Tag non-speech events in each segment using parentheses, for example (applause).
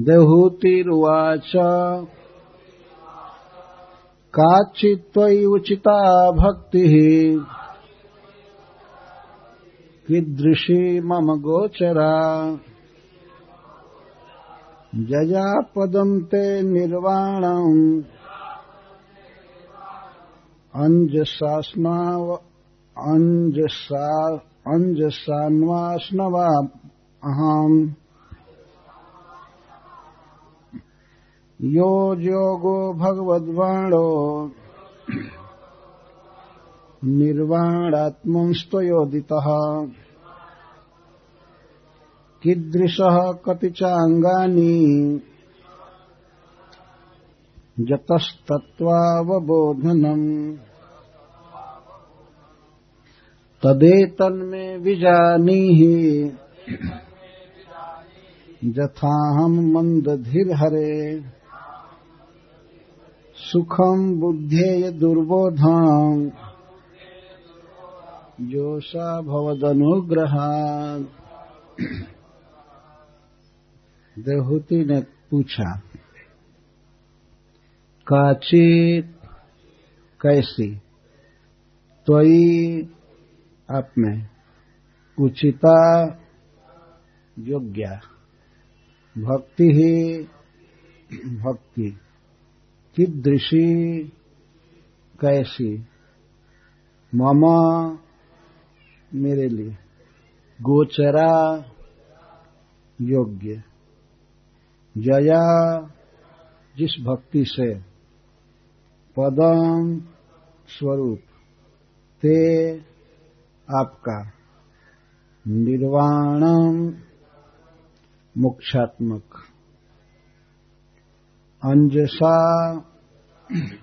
देहूतिरुवाच। काचित्त्वयि Uchida भक्तिः। कीदृशी मम गोचरा। जया पदम् ते निर्वाणम्। अञ्जसास्नाव अञ्जसा अञ्जसान्वास्नवा यो योगो भगवद्वाणो निर्वाणात्मंस्त्वयोदितः कीदृशः कति चाङ्गानि जतस्तत्त्वावबोधनम् तदेतन्मे विजानीहि यथाहम् मन्दधिर्हरे। सुखम् बुद्धेय दुर्बोधम् जोषा भवदनुग्रहात्। देहूति ने पूछा, काचित कैसी? त्वयी आप में उचिता योग्या? भक्ति ही भक्ति। कीदृशी कैसी? ममा मेरे लिए। गोचरा योग्य। जया जिस भक्ति से पदम स्वरूप, ते आपका। निर्वाणम मोक्षात्मक। अंजसा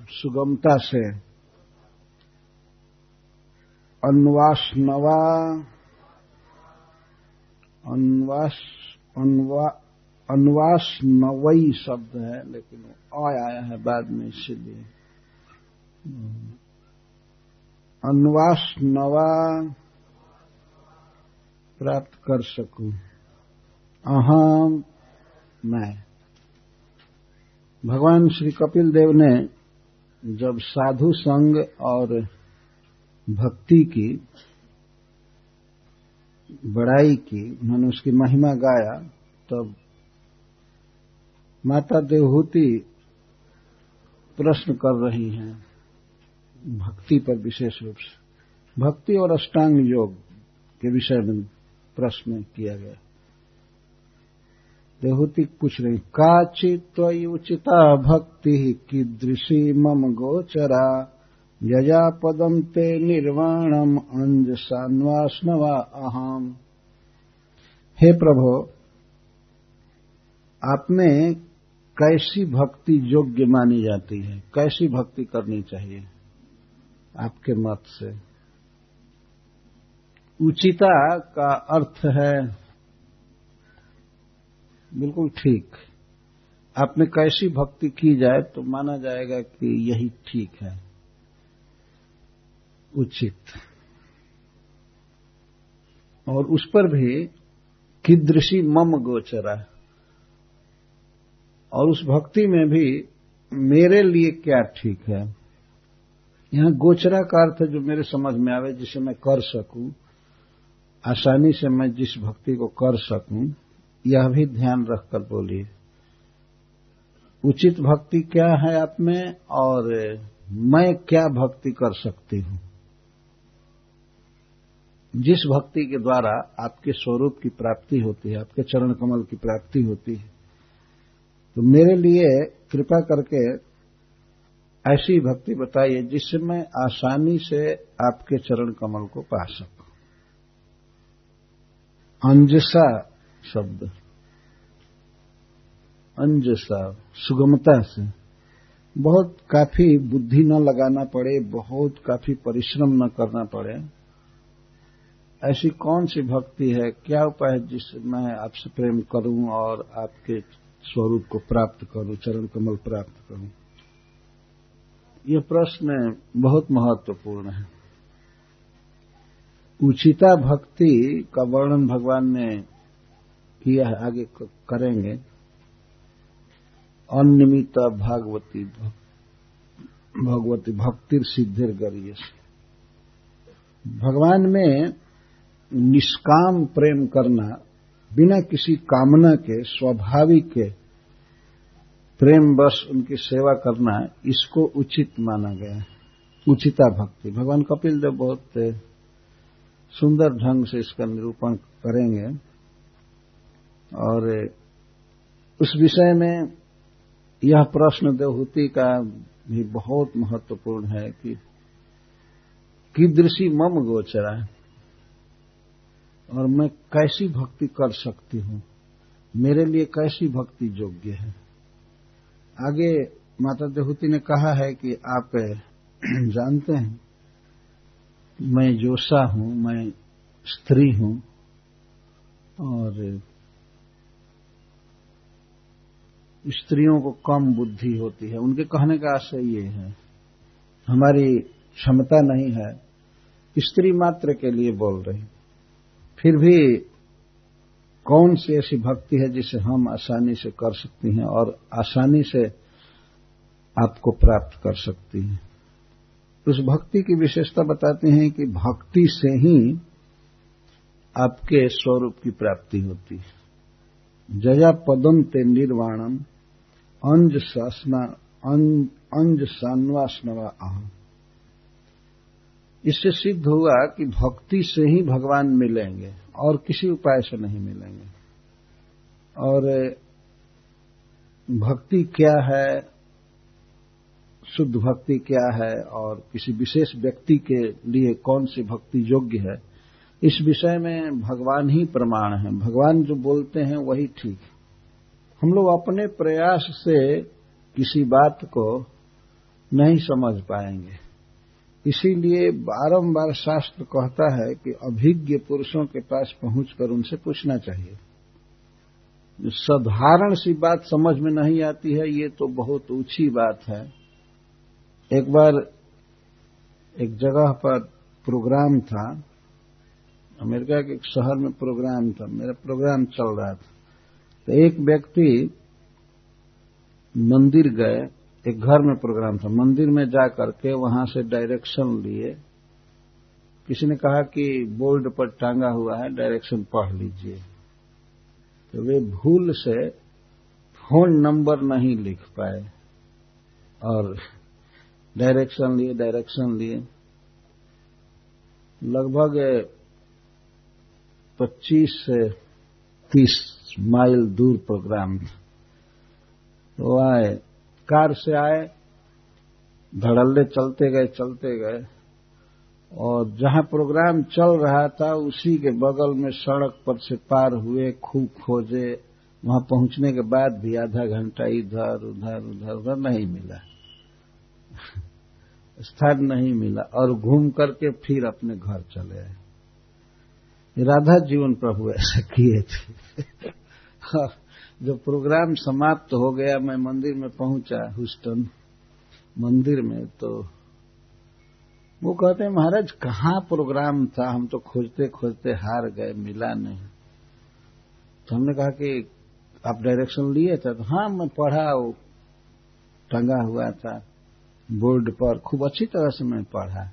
सुगमता से अन्वासनवा अन्वास, अन्वा, अन्वास नवई शब्द है, लेकिन अ आया है बाद में इसीलिए। अन्वास नवा प्राप्त कर सकूँ। अहम मैं। भगवान श्री कपिल देव ने जब साधु संग और भक्ति की, बड़ाई की, उन्होंने उसकी महिमा गाया, तब माता देवहूति प्रश्न कर रही हैं भक्ति पर विशेष रूप से। भक्ति और अष्टांग योग के विषय में प्रश्न किया गया। देहूति पूछ रही काचित उचिता भक्ति कीदृशी मम गोचरा? यजा पदम ते निर्वाणम अंज सान्वास्नवा अहम। हे प्रभो आप में कैसी भक्ति योग्य मानी जाती है? कैसी भक्ति करनी चाहिए आपके मत से? उचिता का अर्थ है बिल्कुल ठीक। आप में कैसी भक्ति की जाए तो माना जाएगा कि यही ठीक है। उचित। और उस पर भी कीदृशी मम गोचरा। और उस भक्ति में भी मेरे लिए क्या ठीक है? यहाँ गोचरा का अर्थ जो मेरे समझ में आवे, जिसे मैं कर सकूँ, आसानी से मैं जिस भक्ति को कर सकूँ यह भी ध्यान रखकर बोलिए। उचित भक्ति क्या है आप में और मैं क्या भक्ति कर सकती हूँ? जिस भक्ति के द्वारा आपके स्वरूप की प्राप्ति होती है, आपके चरण कमल की प्राप्ति होती है तो मेरे लिए कृपा करके ऐसी भक्ति बताइए जिससे मैं आसानी से आपके चरण कमल को पा सकूँ। अंजसा शब्द। अंजसा, सुगमता से। बहुत काफ़ी बुद्धि न लगाना पड़े, बहुत काफ़ी परिश्रम न करना पड़े। ऐसी कौन सी भक्ति है? क्या उपाय है जिससे मैं आपसे प्रेम करूँ और आपके स्वरूप को प्राप्त करूँ, चरण कमल प्राप्त करूँ? यह प्रश्न बहुत महत्वपूर्ण है। उचिता भक्ति का वर्णन भगवान ने किया है आगे करेंगे। अनियमित भागवती भगवती भक्तिर सिद्धिर गरिय भगवान में निष्काम प्रेम करना, बिना किसी कामना के, स्वाभाविक के प्रेम बस उनकी सेवा करना, इसको उचित माना गया है। उचिता भक्ति। भगवान कपिल देव बहुत, सुंदर ढंग से इसका निरूपण करेंगे। और उस विषय में यह प्रश्न देवहूति का भी बहुत महत्वपूर्ण है कि कीदृशी मम गोचरा और मैं कैसी भक्ति कर सकती हूँ? मेरे लिए कैसी भक्ति योग्य है? आगे माता देहूति ने कहा है कि आप (clears throat) जानते हैं, मैं जोशा हूँ, मैं स्त्री हूँ और स्त्रियों को कम बुद्धि होती है। उनके कहने का आशय ये है, हमारी क्षमता नहीं है, स्त्री मात्र के लिए बोल रही। फिर भी कौन सी ऐसी भक्ति है जिसे हम आसानी से कर सकती हैं और आसानी से आपको प्राप्त कर सकती हैं? उस भक्ति की विशेषता बताते हैं कि भक्ति से ही आपके स्वरूप की प्राप्ति होती है। जया पदम ते निर्वाणम। अंज सासना अंज सान्वासनवा अहम इससे सिद्ध हुआ कि भक्ति से ही भगवान मिलेंगे और किसी उपाय से नहीं मिलेंगे। और भक्ति क्या है? शुद्ध भक्ति क्या है? और किसी विशेष व्यक्ति के लिए कौन सी भक्ति योग्य है? इस विषय में भगवान ही प्रमाण है। भगवान जो बोलते हैं वही ठीक है। हम लोग अपने प्रयास से किसी बात को नहीं समझ पाएँगे। इसीलिए बारंबार शास्त्र कहता है कि अभिज्ञ पुरुषों के पास पहुंचकर उनसे पूछना चाहिए। साधारण सी बात समझ में नहीं आती है, ये तो बहुत ऊँची बात है। एक बार एक जगह पर प्रोग्राम था, अमेरिका के एक शहर में प्रोग्राम था, मेरा प्रोग्राम चल रहा था। तो एक व्यक्ति मंदिर गए, एक घर में प्रोग्राम था, मंदिर में जा करके वहाँ से डायरेक्शन लिए। किसी ने कहा कि बोर्ड पर टांगा हुआ है डायरेक्शन पढ़ लीजिए। तो वे भूल से फ़ोन नंबर नहीं लिख पाए और डायरेक्शन लिए डायरेक्शन लिए। लगभग 25 से 30 माइल दूर प्रोग्राम। तो आए, कार से आए, धड़ल्ले चलते गए चलते गए। और जहाँ प्रोग्राम चल रहा था, उसी के बगल में सड़क पर से पार हुए, खूब खोजे। वहाँ पहुँचने के बाद भी आधा घंटा इधर, उधर उधर उधर नहीं मिला। स्थान नहीं मिला और घूम करके फिर अपने घर चले आए। राधा जीवन प्रभु ऐसा किए थे। (laughs) जब प्रोग्राम समाप्त हो गया, मैं मंदिर में पहुँचा हुस्टन, मंदिर में तो वो कहते हैं, महाराज, कहाँ प्रोग्राम था? हम तो खोजते खोजते हार गए, मिला नहीं। तो हमने कहा कि, आप डायरेक्शन लिए थे? तो हाँ मैं पढ़ा, वो टंगा हुआ था, बोर्ड पर, खूब अच्छी तरह से मैं पढ़ा।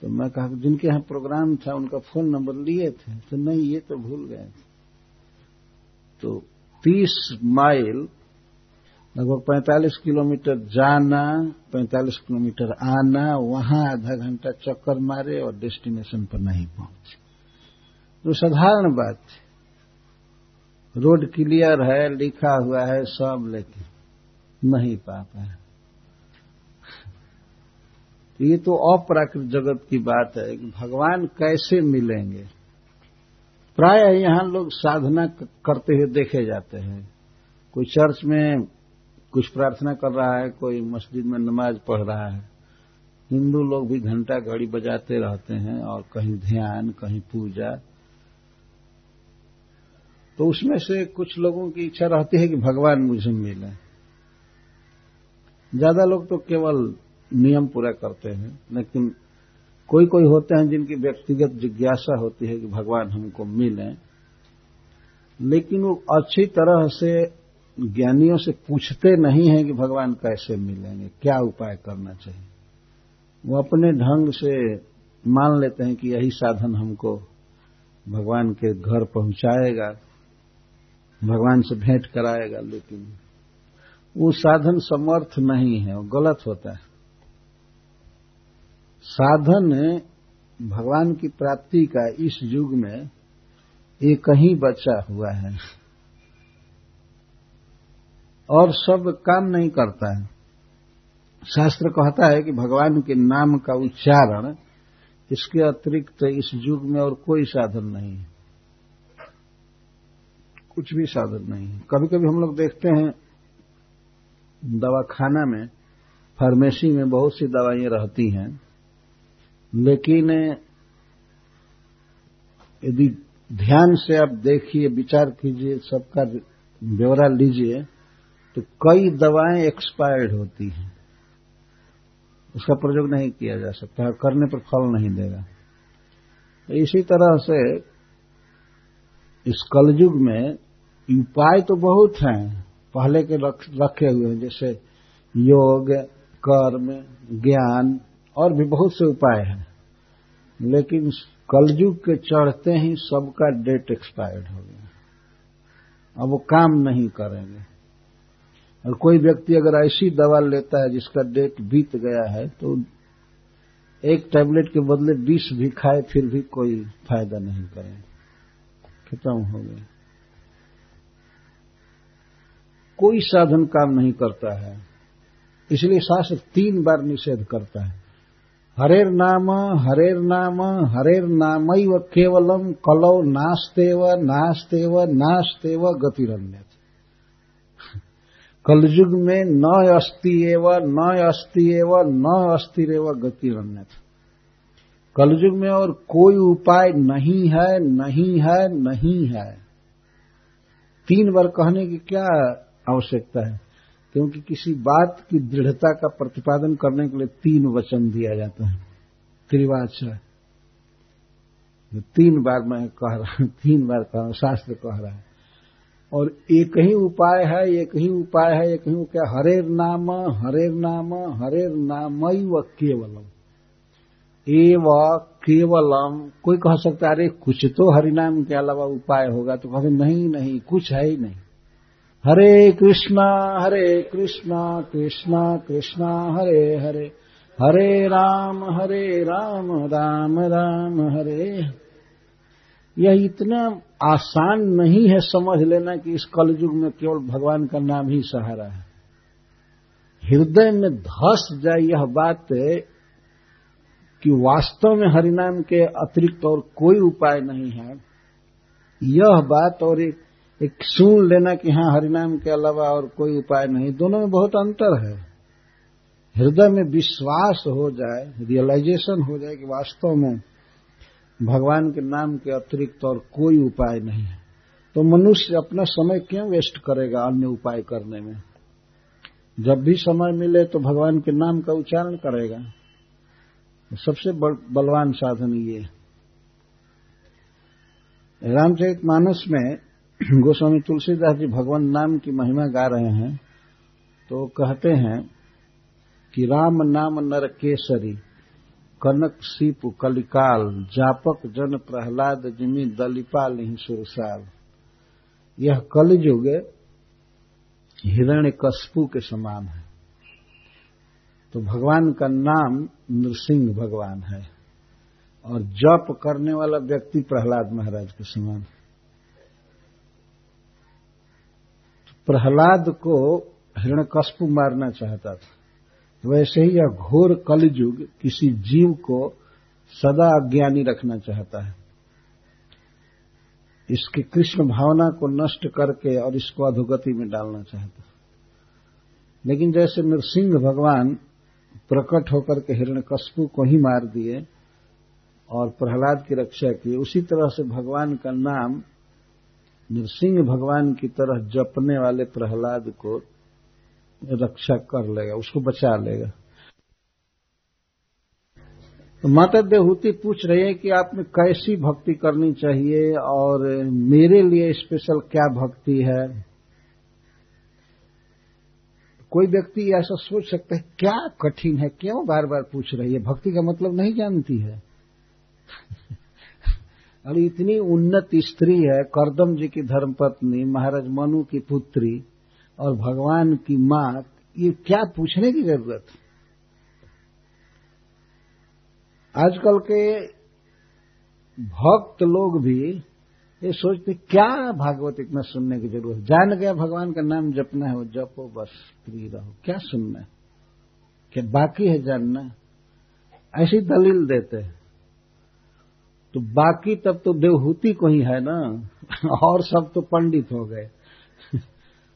तो मैं कहा, जिनके यहाँ प्रोग्राम था, उनका फ़ोन नंबर लिए थे? तो नहीं, ये तो भूल गए थे। तो तीस माइल, लगभग पैंतालीस किलोमीटर जाना, पैंतालीस किलोमीटर आना, वहाँ आधा घंटा चक्कर मारे और डेस्टिनेशन पर नहीं पहुँचे। तो साधारण बात, रोड क्लियर है, लिखा हुआ है सब, लेकिन नहीं पा पाए। ये तो अप्राकृत जगत की बात है कि भगवान कैसे मिलेंगे? प्राय यहाँ लोग साधना करते हुए देखे जाते हैं। कोई चर्च में कुछ प्रार्थना कर रहा है, कोई मस्जिद में नमाज़ पढ़ रहा है। हिंदू लोग भी घंटा घड़ी बजाते रहते हैं और कहीं ध्यान, कहीं पूजा। तो उसमें से कुछ लोगों की इच्छा रहती है कि भगवान मुझे मिले। ज़्यादा लोग तो केवल नियम पूरा करते हैं, लेकिन कोई कोई होते हैं जिनकी व्यक्तिगत जिज्ञासा होती है कि भगवान हमको मिले। लेकिन वो अच्छी तरह से ज्ञानियों से पूछते नहीं हैं कि भगवान कैसे मिलेंगे, क्या उपाय करना चाहिए। वो अपने ढंग से मान लेते हैं कि यही साधन हमको भगवान के घर पहुंचाएगा, भगवान से भेंट कराएगा, लेकिन वो साधन समर्थ नहीं है, वो गलत होता है। साधन भगवान की प्राप्ति का इस युग में एक ही बचा हुआ है। और सब काम नहीं करता है। शास्त्र कहता है कि भगवान के नाम का उच्चारण इसके अतिरिक्त इस युग में और कोई साधन नहीं है। कुछ भी साधन नहीं है। कभी कभी हम लोग देखते हैं, दवाखाना में, फार्मेसी में बहुत सी दवाइयाँ रहती हैं। लेकिन, यदि ध्यान से आप देखिए, विचार कीजिए, सबका ब्यौरा लीजिए तो कई दवाएँ एक्सपायर्ड होती हैं। उसका प्रयोग नहीं किया जा सकता करने पर फल नहीं देगा। तो इसी तरह से इस कलयुग में उपाय तो बहुत हैं, पहले के रखे हुए हैं, जैसे योग, कर्म, ज्ञान और भी बहुत से उपाय हैं। लेकिन कलयुग के चढ़ते ही सबका डेट एक्सपायर्ड हो गया। अब वो काम नहीं करेंगे। और कोई व्यक्ति अगर ऐसी दवा लेता है जिसका डेट बीत गया है तो एक टैबलेट के बदले बीस भी खाए, फिर भी कोई फ़ायदा नहीं करे खत्म हो गया। कोई साधन काम नहीं करता है। इसलिए शास्त्र तीन बार निषेध करता है। हरेर नाम हरेर नाम हरेर नाम केवलम कलौ नास्तेव नास्तेव नास्तेव गतिरण्य कलयुग में न अस्ति एव, न अस्ति एव, न अस्थिरेव गतिरण्य कलयुग में और कोई उपाय नहीं है नहीं है नहीं है। तीन बार कहने की क्या आवश्यकता है? क्योंकि किसी बात की दृढ़ता का प्रतिपादन करने के लिए तीन वचन दिया जाता है। त्रिवाचय तीन बार मैं कह रहा हूँ, तीन बार कह रहा हूँ शास्त्र कह रहा है। और एक ही उपाय है, एक ही उपाय है, एक ही क्या हरेर नाम हरेर नाम हरेर नाम व केवलम। एव केवलम। कोई कह सकता है, अरे कुछ तो हरिनाम के अलावा उपाय होगा। तो कहते नहीं नहीं, कुछ है ही नहीं। हरे कृष्णा हरे कृष्णा कृष्णा कृष्णा, हरे हरे। हरे राम हरे राम राम राम, हरे। यह इतना आसान नहीं है समझ लेना कि इस कलयुग में केवल भगवान का नाम ही सहारा है। हृदय में धस जाए यह बात कि वास्तव में हरिनाम के अतिरिक्त और कोई उपाय नहीं है। यह बात और एक एक सुन लेना कि हाँ हरिनाम के अलावा और कोई उपाय नहीं। दोनों में बहुत अंतर है। हृदय में विश्वास हो जाए रियलाइजेशन हो जाए कि वास्तव में भगवान के नाम के अतिरिक्त और कोई उपाय नहीं है। तो मनुष्य अपना समय क्यों वेस्ट करेगा अन्य उपाय करने में? जब भी समय मिले तो भगवान के नाम का उच्चारण करेगा। सबसे बलवान साधन ये रामचरित मानस में (clears throat) गोस्वामी तुलसीदास जी भगवान नाम की महिमा गा रहे हैं तो कहते हैं कि राम नाम नर केसरी कनक सीप कलिकाल, जापक जन प्रहलाद जिमी दलिपाल ही सुरसाल। यह कलयुग हिरण्य कस्पू के समान है। तो भगवान का नाम नृसिंह भगवान है, और जप करने वाला व्यक्ति प्रहलाद महाराज के समान है। प्रहलाद को हिरण्यकश्यप मारना चाहता था। वैसे ही यह घोर कलयुग किसी जीव को सदा अज्ञानी रखना चाहता है। इसकी कृष्ण भावना को नष्ट करके और इसको अधोगति में डालना चाहता लेकिन जैसे नरसिंह भगवान प्रकट होकर के हिरण्यकश्यप को ही मार दिए और प्रहलाद की रक्षा की, उसी तरह से भगवान का नाम नरसिंह भगवान की तरह जपने वाले प्रहलाद को रक्षा कर लेगा, उसको बचा लेगा। तो माता देहूति पूछ रही है कि आप में कैसी भक्ति करनी चाहिए और मेरे लिए स्पेशल क्या भक्ति है? कोई व्यक्ति ऐसा सोच सकता है, क्या कठिन है, क्यों बार बार पूछ रही है? भक्ति का मतलब नहीं जानती है। और इतनी उन्नत स्त्री है, करदम जी की धर्मपत्नी, महाराज मनु की पुत्री और भगवान की माँ, ये क्या पूछने की ज़रूरत? है आजकल के भक्त लोग भी ये सोचते, क्या भागवत इतना सुनने की ज़रूरत? जान गया भगवान का नाम जपना है, वो जपो, बस प्रिय रहो। क्या सुनना है? क्या बाकी है जानना? ऐसी दलील देते हैं। तो बाकी तब तो देवहूति को ही है ना। और सब तो पंडित हो गए।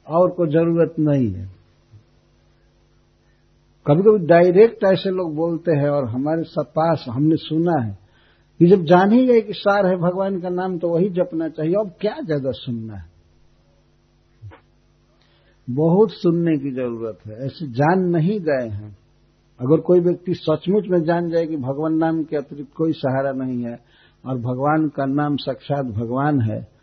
और कोई ज़रूरत नहीं है। कभी कभी डायरेक्ट ऐसे लोग बोलते हैं और हमारे पास हमने सुना है। कि जब जान ही गए कि सार है भगवान का नाम तो वही जपना चाहिए। अब क्या ज़्यादा सुनना है? बहुत सुनने की ज़रूरत है। ऐसे जान नहीं गए हैं। अगर कोई व्यक्ति सचमुच में जान जाए कि भगवान नाम के अतिरिक्त कोई सहारा नहीं है और भगवान का नाम साक्षात भगवान है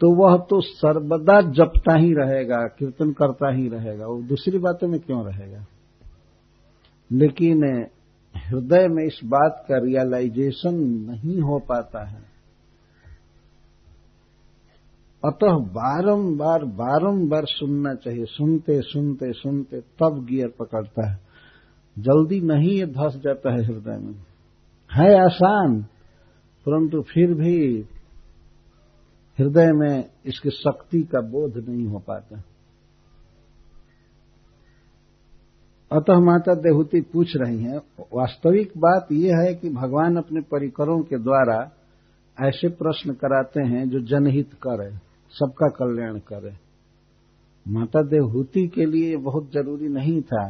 तो वह तो सर्वदा जपता ही रहेगा, कीर्तन करता ही रहेगा। वो दूसरी बातों में क्यों रहेगा? लेकिन हृदय में इस बात का रियलाइजेशन नहीं हो पाता है। अतः बारंबार बारंबार सुनना चाहिए। सुनते सुनते सुनते तब गियर पकड़ता है। जल्दी नहीं ये धस जाता है हृदय में। है आसान। परंतु फिर भी हृदय में इसकी शक्ति का बोध नहीं हो पाता। अतः माता देहूति पूछ रही हैं, वास्तविक बात यह है कि भगवान अपने परिकरों के द्वारा ऐसे प्रश्न कराते हैं जो जनहित करे, सबका कल्याण करे। माता देवहूति के लिए बहुत ज़रूरी नहीं था,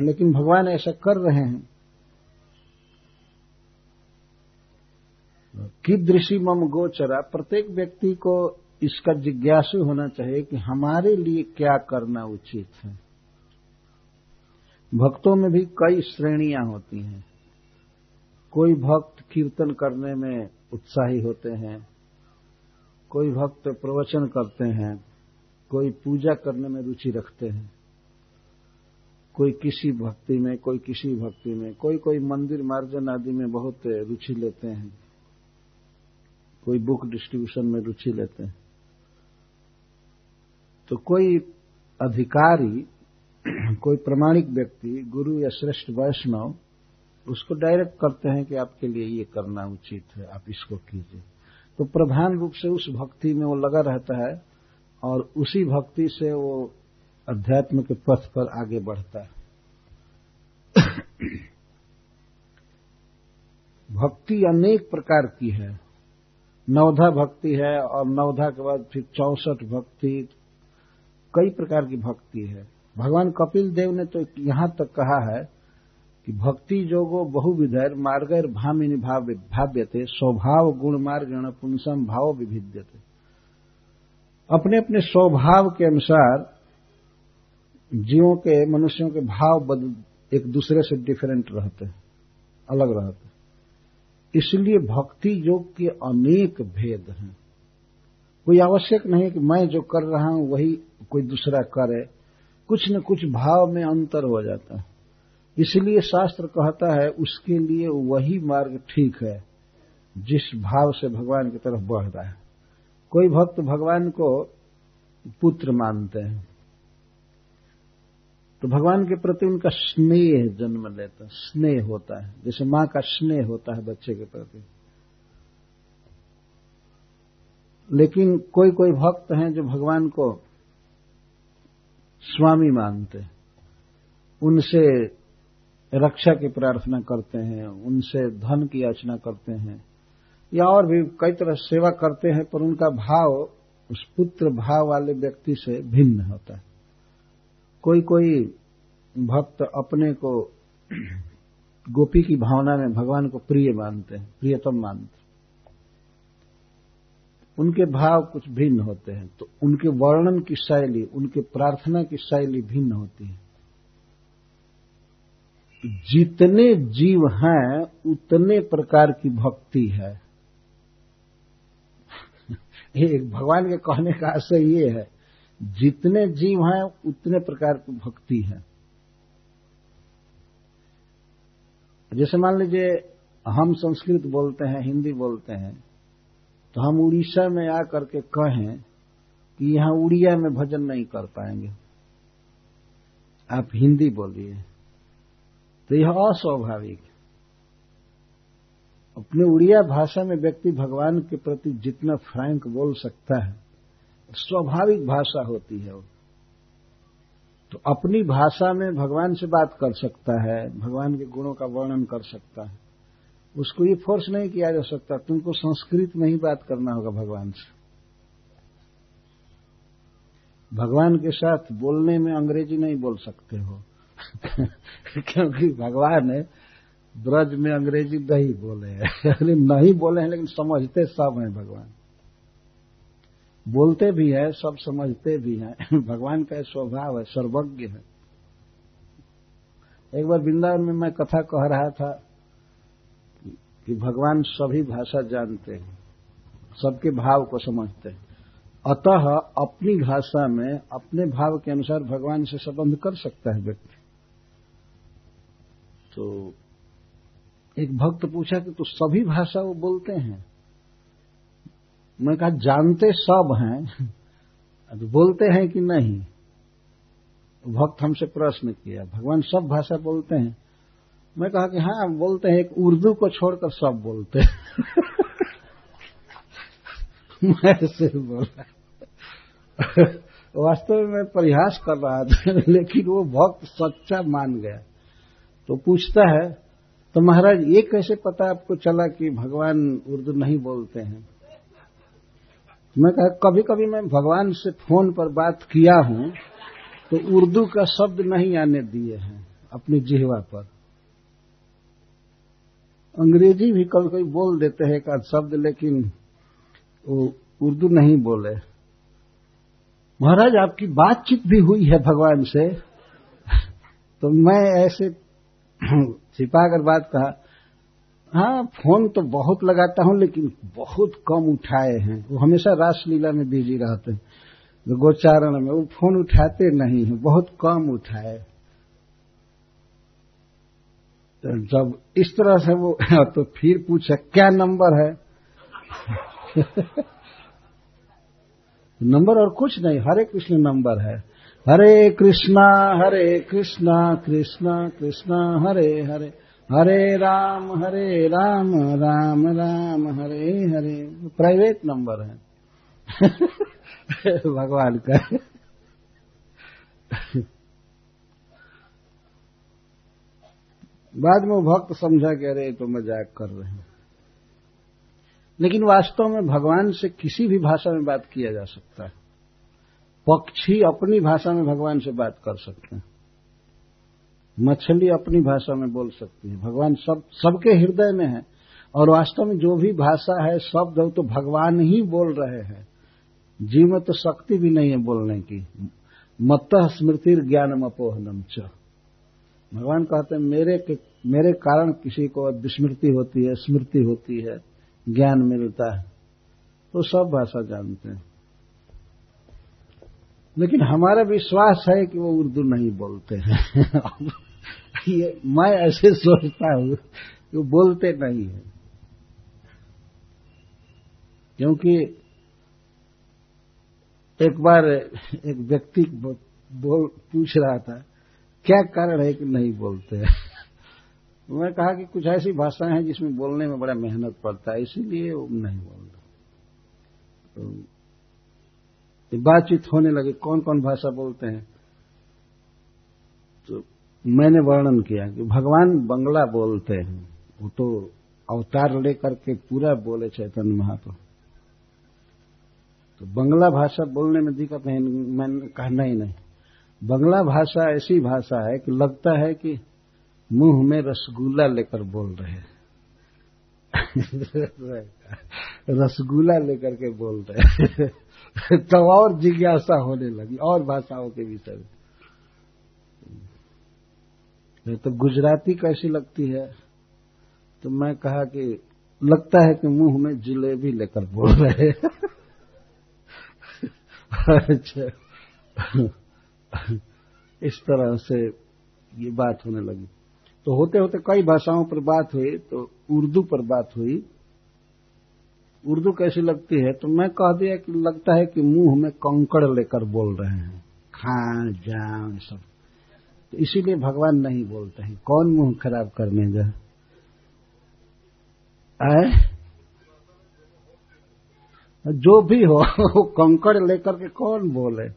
लेकिन भगवान ऐसा कर रहे हैं। कीदृशी मम गोचरा, प्रत्येक व्यक्ति को इसका जिज्ञासु होना चाहिए कि हमारे लिए क्या करना उचित है। भक्तों में भी कई श्रेणियाँ होती हैं। कोई भक्त कीर्तन करने में उत्साही होते हैं, कोई भक्त प्रवचन करते हैं, कोई पूजा करने में रुचि रखते हैं। कोई किसी भक्ति में, कोई किसी भक्ति में, कोई कोई मंदिर मार्जन आदि में बहुत रुचि लेते हैं। कोई बुक डिस्ट्रीब्यूशन में रुचि लेते हैं। तो कोई अधिकारी, (clears throat) कोई प्रमाणिक व्यक्ति, गुरु या श्रेष्ठ वैष्णव, उसको डायरेक्ट करते हैं कि आपके लिए ये करना उचित है, आप इसको कीजिए। तो प्रधान रूप से उस भक्ति में वो लगा रहता है और उसी भक्ति से वो अध्यात्म के पथ पर आगे बढ़ता है। (clears throat) भक्ति अनेक प्रकार की है। नवधा भक्ति है और नवधा के बाद फिर चौसठ भक्ति, कई प्रकार की भक्ति है। भगवान कपिल देव ने तो यहाँ तक कहा है कि भक्ति जोगो बहुविधर मार्गर भामिनी भाव्य थे स्वभाव गुण मार्ग पुंसम भाव विभिद्य थे अपने अपने स्वभाव के अनुसार जीवों के, मनुष्यों के भाव एक दूसरे से डिफरेंट रहते हैं, अलग रहते हैं। इसलिए भक्ति योग के अनेक भेद हैं। कोई आवश्यक नहीं कि मैं जो कर रहा हूँ, वही कोई दूसरा करे। कुछ न कुछ भाव में अंतर हो जाता है। इसलिए शास्त्र कहता है, उसके लिए वही मार्ग ठीक है, जिस भाव से भगवान की तरफ़ बढ़ रहा है। कोई भक्त भगवान को पुत्र मानते हैं। तो भगवान के प्रति उनका स्नेह जन्म लेता है, स्नेह होता है। जैसे माँ का स्नेह होता है बच्चे के प्रति। लेकिन कोई कोई भक्त हैं जो भगवान को स्वामी मानते हैं। उनसे रक्षा की प्रार्थना करते हैं, उनसे धन की याचना करते हैं, या और भी कई तरह सेवा करते हैं, पर उनका भाव, उस पुत्र भाव वाले व्यक्ति से भिन्न होता है। कोई कोई भक्त अपने को गोपी की भावना में भगवान को प्रिय मानते हैं, प्रियतम मानते हैं। उनके भाव कुछ भिन्न होते हैं तो उनके वर्णन की शैली, उनके प्रार्थना की शैली भिन्न होती है। जितने जीव हैं, उतने प्रकार की भक्ति है। (laughs) एक भगवान के कहने का आशय ये है जितने जीव हैं, उतने प्रकार की भक्ति है। जैसे मान लीजिए, हम संस्कृत बोलते हैं, हिंदी बोलते हैं तो हम उड़ीसा में आकर के कहें कि यहाँ उड़िया में भजन नहीं कर पाएँगे। आप हिंदी बोलिए। तो यह अस्वाभाविक। अपने उड़िया भाषा में व्यक्ति भगवान के प्रति जितना फ्रैंक बोल सकता है स्वाभाविक भाषा होती है तो अपनी भाषा में भगवान से बात कर सकता है, भगवान के गुणों का वर्णन कर सकता है। उसको ये फोर्स नहीं किया जा सकता, तुमको संस्कृत में ही बात करना होगा भगवान से। भगवान के साथ बोलने में अंग्रेज़ी नहीं बोल सकते हो। (laughs) क्योंकि भगवान ब्रज में अंग्रेज़ी नहीं बोले हैं। (laughs) नहीं बोले हैं, लेकिन समझते सब हैं भगवान। बोलते भी है, सब समझते भी हैं। (laughs) भगवान का स्वभाव है, सर्वज्ञ है। एक बार वृंदावन में मैं कथा कह रहा था कि भगवान सभी भाषा जानते हैं, सबके भाव को समझते हैं। अतः अपनी भाषा में, अपने भाव के अनुसार भगवान से संबंध कर सकता है व्यक्ति। तो एक भक्त पूछा कि तो सभी भाषा वो बोलते हैं? मैं कहा, जानते सब हैं। (laughs) तो बोलते हैं कि नहीं? भक्त हमसे प्रश्न किया, भगवान सब भाषा बोलते हैं। मैं कहा कि हाँ बोलते हैं, एक उर्दू को छोड़कर सब बोलते हैं। (laughs) मैं ऐसे बोला। (laughs) वास्तव में मैं प्रयास कर रहा था, लेकिन वो भक्त सच्चा मान गया। तो पूछता है तो महाराज, ये कैसे पता आपको चला कि भगवान उर्दू नहीं बोलते हैं? मैं कहा कभी कभी मैं भगवान से फ़ोन पर बात किया हूँ तो उर्दू का शब्द नहीं आने दिए हैं अपनी जिहवा पर। अंग्रेज़ी भी कभी कभी बोल देते हैं एक शब्द, लेकिन वो उर्दू नहीं बोले। महाराज, आपकी बातचीत भी हुई है भगवान से। (laughs) तो मैं ऐसे (clears throat) छिपा कर बात कहा हाँ फ़ोन तो बहुत लगाता हूँ, लेकिन बहुत कम उठाए हैं। वो हमेशा रासलीला में बिज़ी रहते हैं। गोचारण में, वो फ़ोन उठाते नहीं है, बहुत कम उठाए। तो जब इस तरह से वो तो फिर पूछा, क्या नंबर है? (laughs) नंबर और कुछ नहीं, हरे कृष्ण नंबर है। हरे कृष्णा हरे कृष्णा कृष्णा कृष्णा, हरे हरे। हरे राम हरे राम राम राम, हरे हरे। प्राइवेट नंबर है। (laughs) भगवान का। बाद में भक्त समझा कि अरे तो मज़ाक कर रहे हैं। लेकिन वास्तव में भगवान से किसी भी भाषा में बात किया जा सकता है। पक्षी अपनी भाषा में भगवान से बात कर सकते हैं। मछली अपनी भाषा में बोल सकती है। भगवान सब, सबके हृदय में है। और वास्तव में जो भी भाषा है, शब्द है तो भगवान ही बोल रहे हैं। जीव में तो शक्ति भी नहीं है बोलने की। मत स्मृति ज्ञानम अपोहनम च। भगवान कहते हैं, मेरे के, मेरे कारण किसी को विस्मृति होती है, स्मृति होती है, ज्ञान मिलता है। तो सब भाषा जानते हैं। लेकिन हमारा विश्वास है कि वो उर्दू नहीं बोलते हैं। (laughs) ये मैं ऐसे सोचता हूँ वो बोलते नहीं है। क्योंकि एक बार एक व्यक्ति बोल पूछ रहा था, क्या कारण है कि नहीं बोलते? मैं कहा कि कुछ ऐसी भाषाएँ हैं जिसमें बोलने में बड़ा मेहनत पड़ता है, इसीलिए वो नहीं बोल बोलता। तो बातचीत होने लगी कौन कौन भाषा बोलते हैं? तो मैंने वर्णन किया कि भगवान बंगला बोलते हैं। वो तो अवतार लेकर के पूरा बोले चैतन्य महाप्रभु। तो बंगला भाषा बोलने में दिक्कत नहीं, मैंने कहना ही नहीं। बंगला भाषा ऐसी भाषा है कि लगता है कि मुँह में रसगुल्ला लेकर बोल रहे (laughs) रसगुल्ला लेकर के बोल रहे (laughs) तो और जिज्ञासा होने लगी, और भाषाओं के विषय में। तो गुजराती कैसी लगती है? तो मैं कहा कि लगता है कि मुँह में जिलेबी लेकर बोल रहे अच्छा। इस तरह से ये बात होने लगी। तो होते होते कई भाषाओं पर बात हुई तो उर्दू पर बात हुई। उर्दू कैसी लगती है? तो मैं कह दिया कि लगता है कि मुँह में कंकड़ लेकर बोल रहे हैं। खान जान सब। तो इसीलिए भगवान नहीं बोलते हैं। कौन मुँह खराब करने जा आए जो भी हो, वो कंकड़ लेकर के कौन बोले?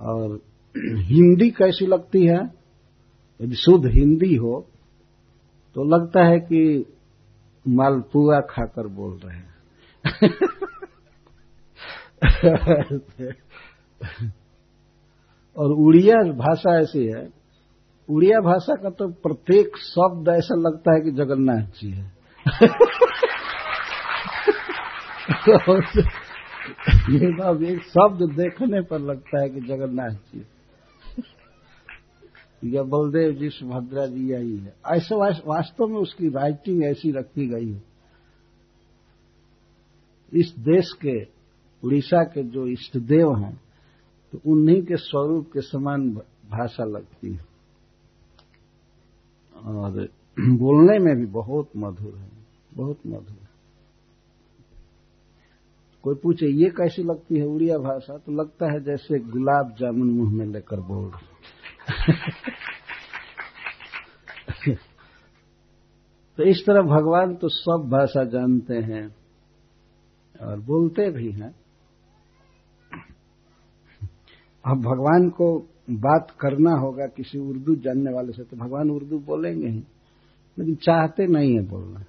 और हिंदी कैसी लगती है? यदि शुद्ध हिंदी हो तो लगता है कि मालपुआ खाकर बोल रहे हैं। (laughs) (laughs) और उड़िया भाषा ऐसी है। उड़िया भाषा का तो प्रत्येक शब्द ऐसा लगता है कि जगन्नाथ जी है। (laughs) ये एक शब्द देखने पर लगता है कि जगन्नाथ जी या बलदेव जी, सुभद्रा जी यही है। ऐसे वास्तव में उसकी राइटिंग ऐसी रखी गई है। इस देश के उड़ीसा के जो इष्ट देव हैं तो उन्हीं के स्वरूप के समान भाषा लगती है। और बोलने में भी बहुत मधुर है, बहुत मधुर है। कोई पूछे, ये कैसी लगती है उड़िया भाषा? तो लगता है जैसे गुलाब जामुन मुँह में लेकर बोल (laughs) तो इस तरह भगवान तो सब भाषा जानते हैं और बोलते भी हैं। अब भगवान को बात करना होगा किसी उर्दू जानने वाले से तो भगवान उर्दू बोलेंगे ही, लेकिन चाहते नहीं है बोलना।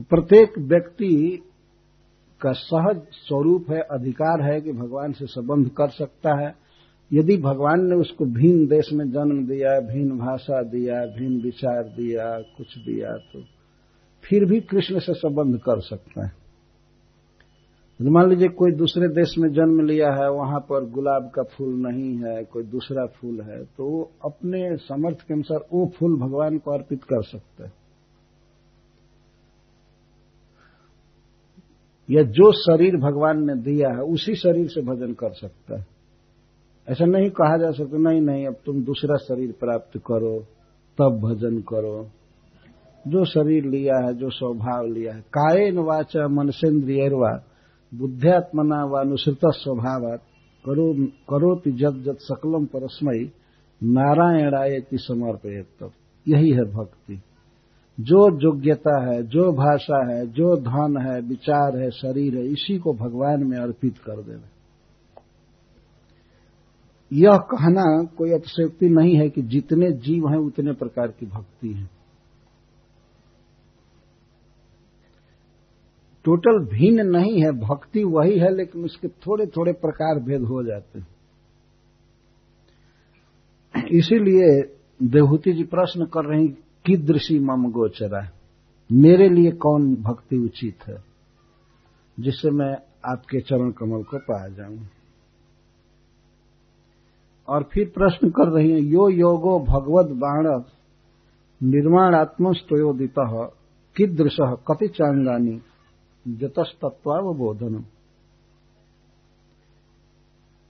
प्रत्येक व्यक्ति का सहज स्वरूप है, अधिकार है कि भगवान से संबंध कर सकता है। यदि भगवान ने उसको भिन्न देश में जन्म दिया, भिन्न भाषा दिया, भिन्न विचार दिया, कुछ दिया तो फिर भी कृष्ण से संबंध कर सकता है। तो मान लीजिए कोई दूसरे देश में जन्म लिया है, वहाँ पर गुलाब का फूल नहीं है, कोई दूसरा फूल है तो वो अपने समर्थ के अनुसार वो फूल भगवान को अर्पित कर सकता है। या जो शरीर भगवान ने दिया है, उसी शरीर से भजन कर सकता है। ऐसा नहीं कहा जा सकता नहीं नहीं, अब तुम दूसरा शरीर प्राप्त करो, तब भजन करो। जो शरीर लिया है, जो स्वभाव लिया है, कायन वाचा मनसेन्द्रियवा बुद्ध्यात्मना व अनुसृत स्वभाव करो, करोति जत जत सकलम परस्मयी नारायणाय समर्पयत तब यही है भक्ति। जो योग्यता है, जो भाषा है, जो धन है, विचार है, शरीर है, इसी को भगवान में अर्पित कर देना यह कहना कोई अतिशयोक्ति नहीं है कि जितने जीव हैं, उतने प्रकार की भक्ति है। टोटल भिन्न नहीं है, भक्ति वही है, लेकिन उसके थोड़े थोड़े प्रकार भेद हो जाते हैं। इसीलिए देवहूति जी प्रश्न कर रहे रही कीदृशी मम गोचरा मेरे लिए कौन भक्ति उचित है? जिससे मैं आपके चरण कमल को पा जाऊँ। और फिर प्रश्न कर रही है, यो योगो भगवत बाण निर्माणात्मस्तोदित कीदृश, कति चांगानी? जतस्तत्वावबोधन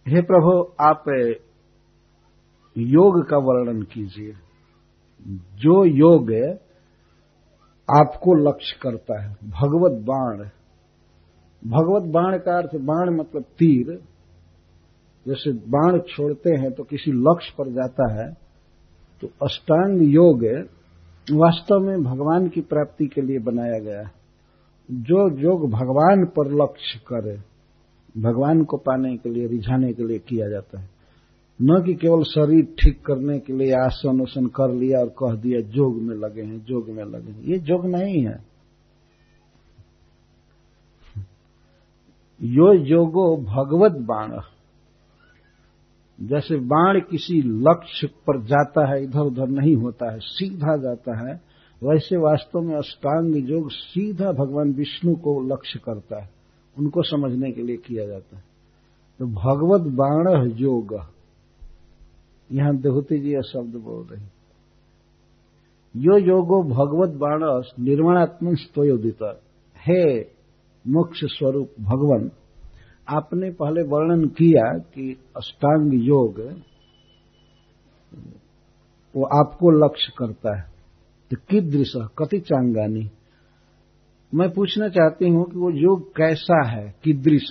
हे प्रभु, आप योग का वर्णन कीजिए। जो योग आपको लक्ष्य करता है, भगवत बाण। भगवत बाण का अर्थ, बाण मतलब तीर। जैसे बाण छोड़ते हैं तो किसी लक्ष्य पर जाता है तो अष्टांग योग वास्तव में भगवान की प्राप्ति के लिए बनाया गया है। जो योग भगवान पर लक्ष्य करे, भगवान को पाने के लिए, रिझाने के लिए किया जाता है। न कि केवल शरीर ठीक करने के लिए आसन उसन कर लिया और कह दिया, जोग में लगे हैं, जोग में लगे हैं। ये जोग नहीं है। यो योगो भगवत बाण। जैसे बाण किसी लक्ष्य पर जाता है इधर उधर नहीं होता है, सीधा जाता है वैसे वास्तव में अष्टांग योग सीधा भगवान विष्णु को लक्ष्य करता है। उनको समझने के लिए किया जाता है। तो भगवत बाण योग। यहाँ देहूति जी यह शब्द बोल रहे यो योगो भगवत बाणस निर्माणात्मक स्तोयोदित। हे मोक्ष स्वरूप भगवान, आपने पहले वर्णन किया कि अष्टांग योग वो आपको लक्ष्य करता है। तो कीदृश कति चांगानी। मैं पूछना चाहती हूँ कि वो योग कैसा है, किदृश?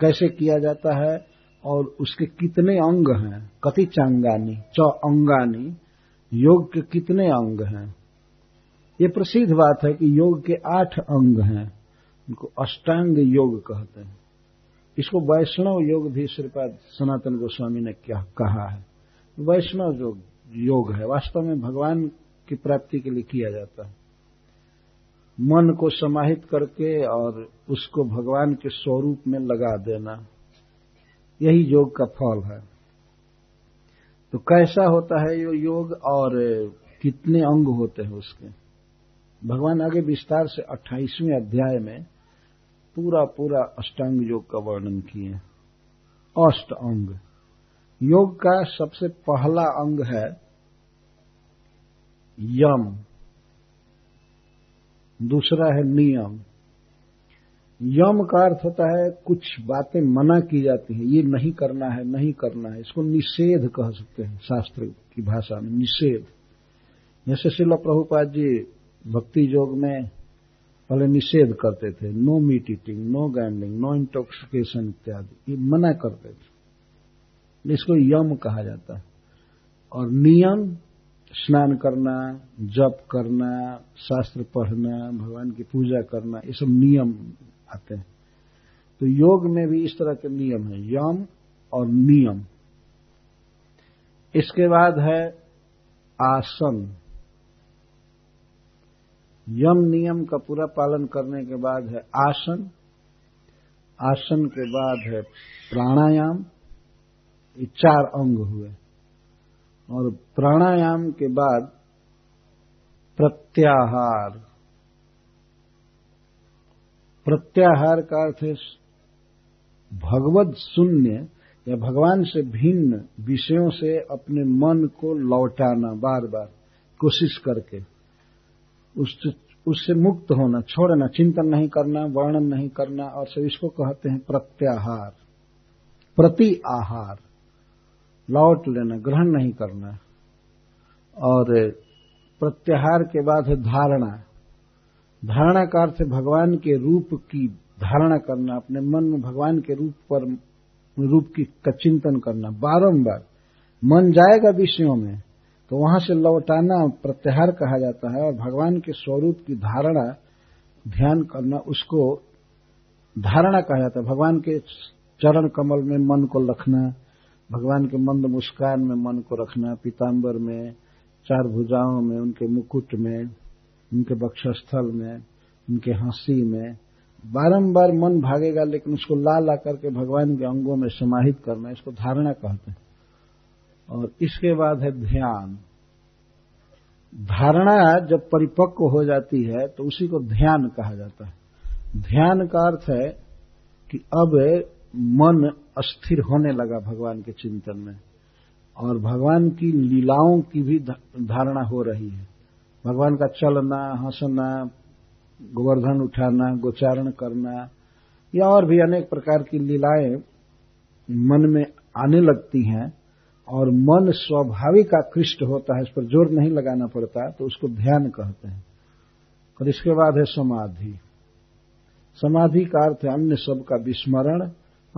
कैसे किया जाता है और उसके कितने अंग हैं? कति चांगानी, च अंगानी, योग के कितने अंग हैं? ये प्रसिद्ध बात है कि योग के आठ अंग हैं उनको अष्टांग योग कहते हैं। इसको वैष्णव योग भी श्रीपाद सनातन गोस्वामी ने क्या कहा है? वैष्णव योग। योग है। वास्तव में भगवान की प्राप्ति के लिए किया जाता है। मन को समाहित करके और उसको भगवान के स्वरूप में लगा देना, यही योग का फल है। तो कैसा होता है ये योग और कितने अंग होते हैं उसके? भगवान आगे विस्तार से 28वें अध्याय में पूरा पूरा अष्टांग योग का वर्णन किए अष्ट अंग। योग का सबसे पहला अंग है यम। दूसरा है नियम। यम का अर्थ होता है कुछ बातें मना की जाती हैं, ये नहीं करना है, नहीं करना है, इसको निषेध कह सकते हैं शास्त्र की भाषा में, निषेध। जैसे शिला प्रभुपाद जी भक्ति योग में पहले निषेध करते थे no meat eating no gambling no intoxication इत्यादि, ये मना करते थे। इसको यम कहा जाता है। और नियम, स्नान करना, जप करना, शास्त्र पढ़ना, भगवान की पूजा करना, ये सब नियम आते हैं। तो योग में भी इस तरह के नियम है, यम और नियम। इसके बाद है आसन। यम नियम का पूरा पालन करने के बाद है आसन। आसन के बाद है प्राणायाम। ये चार अंग हुए। और प्राणायाम के बाद प्रत्याहार। प्रत्याहार का अर्थ है भगवत शून्य या भगवान से भिन्न विषयों से अपने मन को लौटाना बार बार कोशिश करके। उससे उससे मुक्त होना, छोड़ना, चिंतन नहीं करना, वर्णन नहीं करना, और सब इसको कहते हैं प्रत्याहार। प्रति आहार। लौट लेना, ग्रहण नहीं करना। और प्रत्याहार के बाद है धारणा। धारणा का अर्थ भगवान के रूप की धारणा करना, अपने मन में भगवान के रूप पर, रूप की का चिंतन करना। बारंबार, मन जाएगा विषयों में तो वहाँ से लौटाना प्रत्याहार कहा जाता है, और भगवान के स्वरूप की धारणा, ध्यान करना, उसको धारणा कहा जाता है। भगवान के चरण कमल में मन को रखना भगवान के मंद मुस्कान में मन को रखना पीताम्बर में, चार भुजाओं में, उनके मुकुट में, उनके बक्षस्थल में, उनके हँसी में। बारंबार मन भागेगा, लेकिन उसको ला ला करके भगवान के अंगों में समाहित करना, इसको धारणा कहते हैं। और इसके बाद है ध्यान। धारणा जब परिपक्व हो जाती है तो उसी को ध्यान कहा जाता है। ध्यान का अर्थ है कि अब मन अस्थिर होने लगा भगवान के चिंतन में। और भगवान की लीलाओं की भी धारणा हो रही है। भगवान का चलना, हंसना, गोवर्धन उठाना, गोचारण करना, या और भी अनेक प्रकार की लीलाएँ मन में आने लगती हैं और मन स्वाभाविक आकृष्ट होता है, इस पर ज़ोर नहीं लगाना पड़ता तो उसको ध्यान कहते हैं। और इसके बाद है समाधि। समाधि का अर्थ है अन्य सब का विस्मरण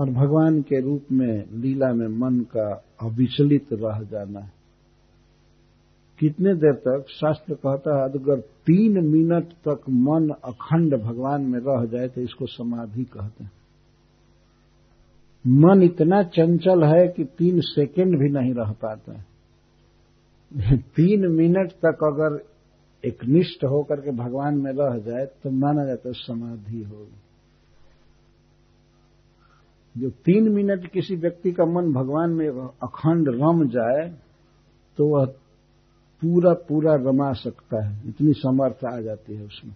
और भगवान के रूप में, लीला में मन का अविचलित रह जाना है। कितने देर तक, शास्त्र कहता है, अगर तीन मिनट तक मन अखंड भगवान में रह जाए तो इसको समाधि कहते हैं। मन इतना चंचल है कि तीन सेकंड भी नहीं रह पाता है। (laughs) तीन मिनट तक अगर एक निष्ठ होकर के भगवान में रह जाए तो माना जाता है समाधि होगी। जो तीन मिनट किसी व्यक्ति का मन भगवान में अखंड रम जाए तो वह पूरा पूरा रमा सकता है। इतनी समर्थ आ जाती है उसमें।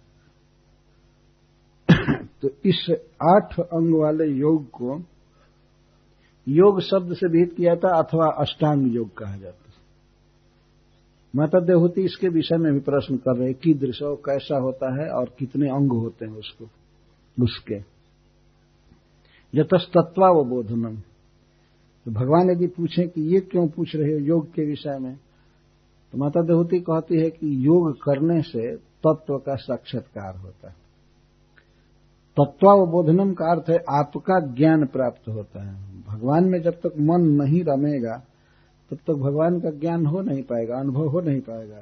(coughs) तो इस आठ अंग वाले योग को, योग शब्द से विहित किया था अथवा अष्टांग योग कहा जाता है माता देवहूति इसके विषय में भी प्रश्न कर रहे हैं कि दृश्य कैसा होता है और कितने अंग होते हैं उसको, उसके। यतस्तत्वावबोधनम तो भगवान यदि पूछे कि ये क्यों पूछ रहे हो योग के विषय में तो माता देवहूति कहती है कि योग करने से तत्व का साक्षात्कार होता है। तत्वावबोधनम का अर्थ है आपका ज्ञान प्राप्त होता है। भगवान में जब तक मन नहीं रमेगा, तब तक भगवान का ज्ञान हो नहीं पाएगा, अनुभव हो नहीं पाएगा।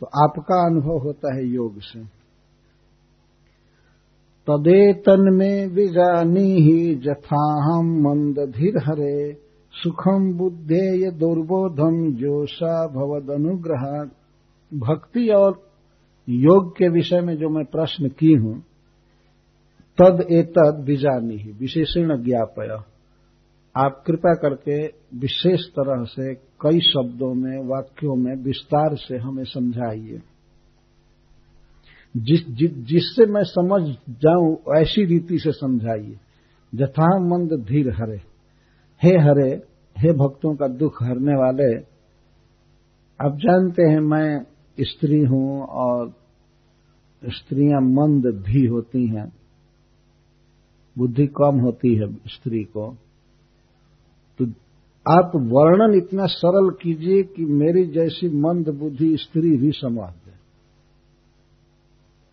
तो आपका अनुभव होता है योग से। तदेतन में विजानी ही जथाहम मंदधिर हरे सुखम बुद्धेय दुर्बोधम जोशा भवद अनुग्रह भक्ति और योग के विषय में जो मैं प्रश्न की हूँ, तद एतद विजानी ही, विशेषण ज्ञापय। आप कृपा करके विशेष तरह से कई शब्दों में, वाक्यों में विस्तार से हमें समझाइए। जिस, जिस जिससे मैं समझ जाऊँ ऐसी रीति से समझाइए। जथा मंद धीर हरे। हे हरे हे भक्तों का दुख हरने वाले आप जानते हैं मैं स्त्री हूँ और स्त्रियाँ मंद भी होती हैं। बुद्धि कम होती है स्त्री को। तो आप वर्णन इतना सरल कीजिए कि मेरी जैसी मंद बुद्धि स्त्री भी समझ दे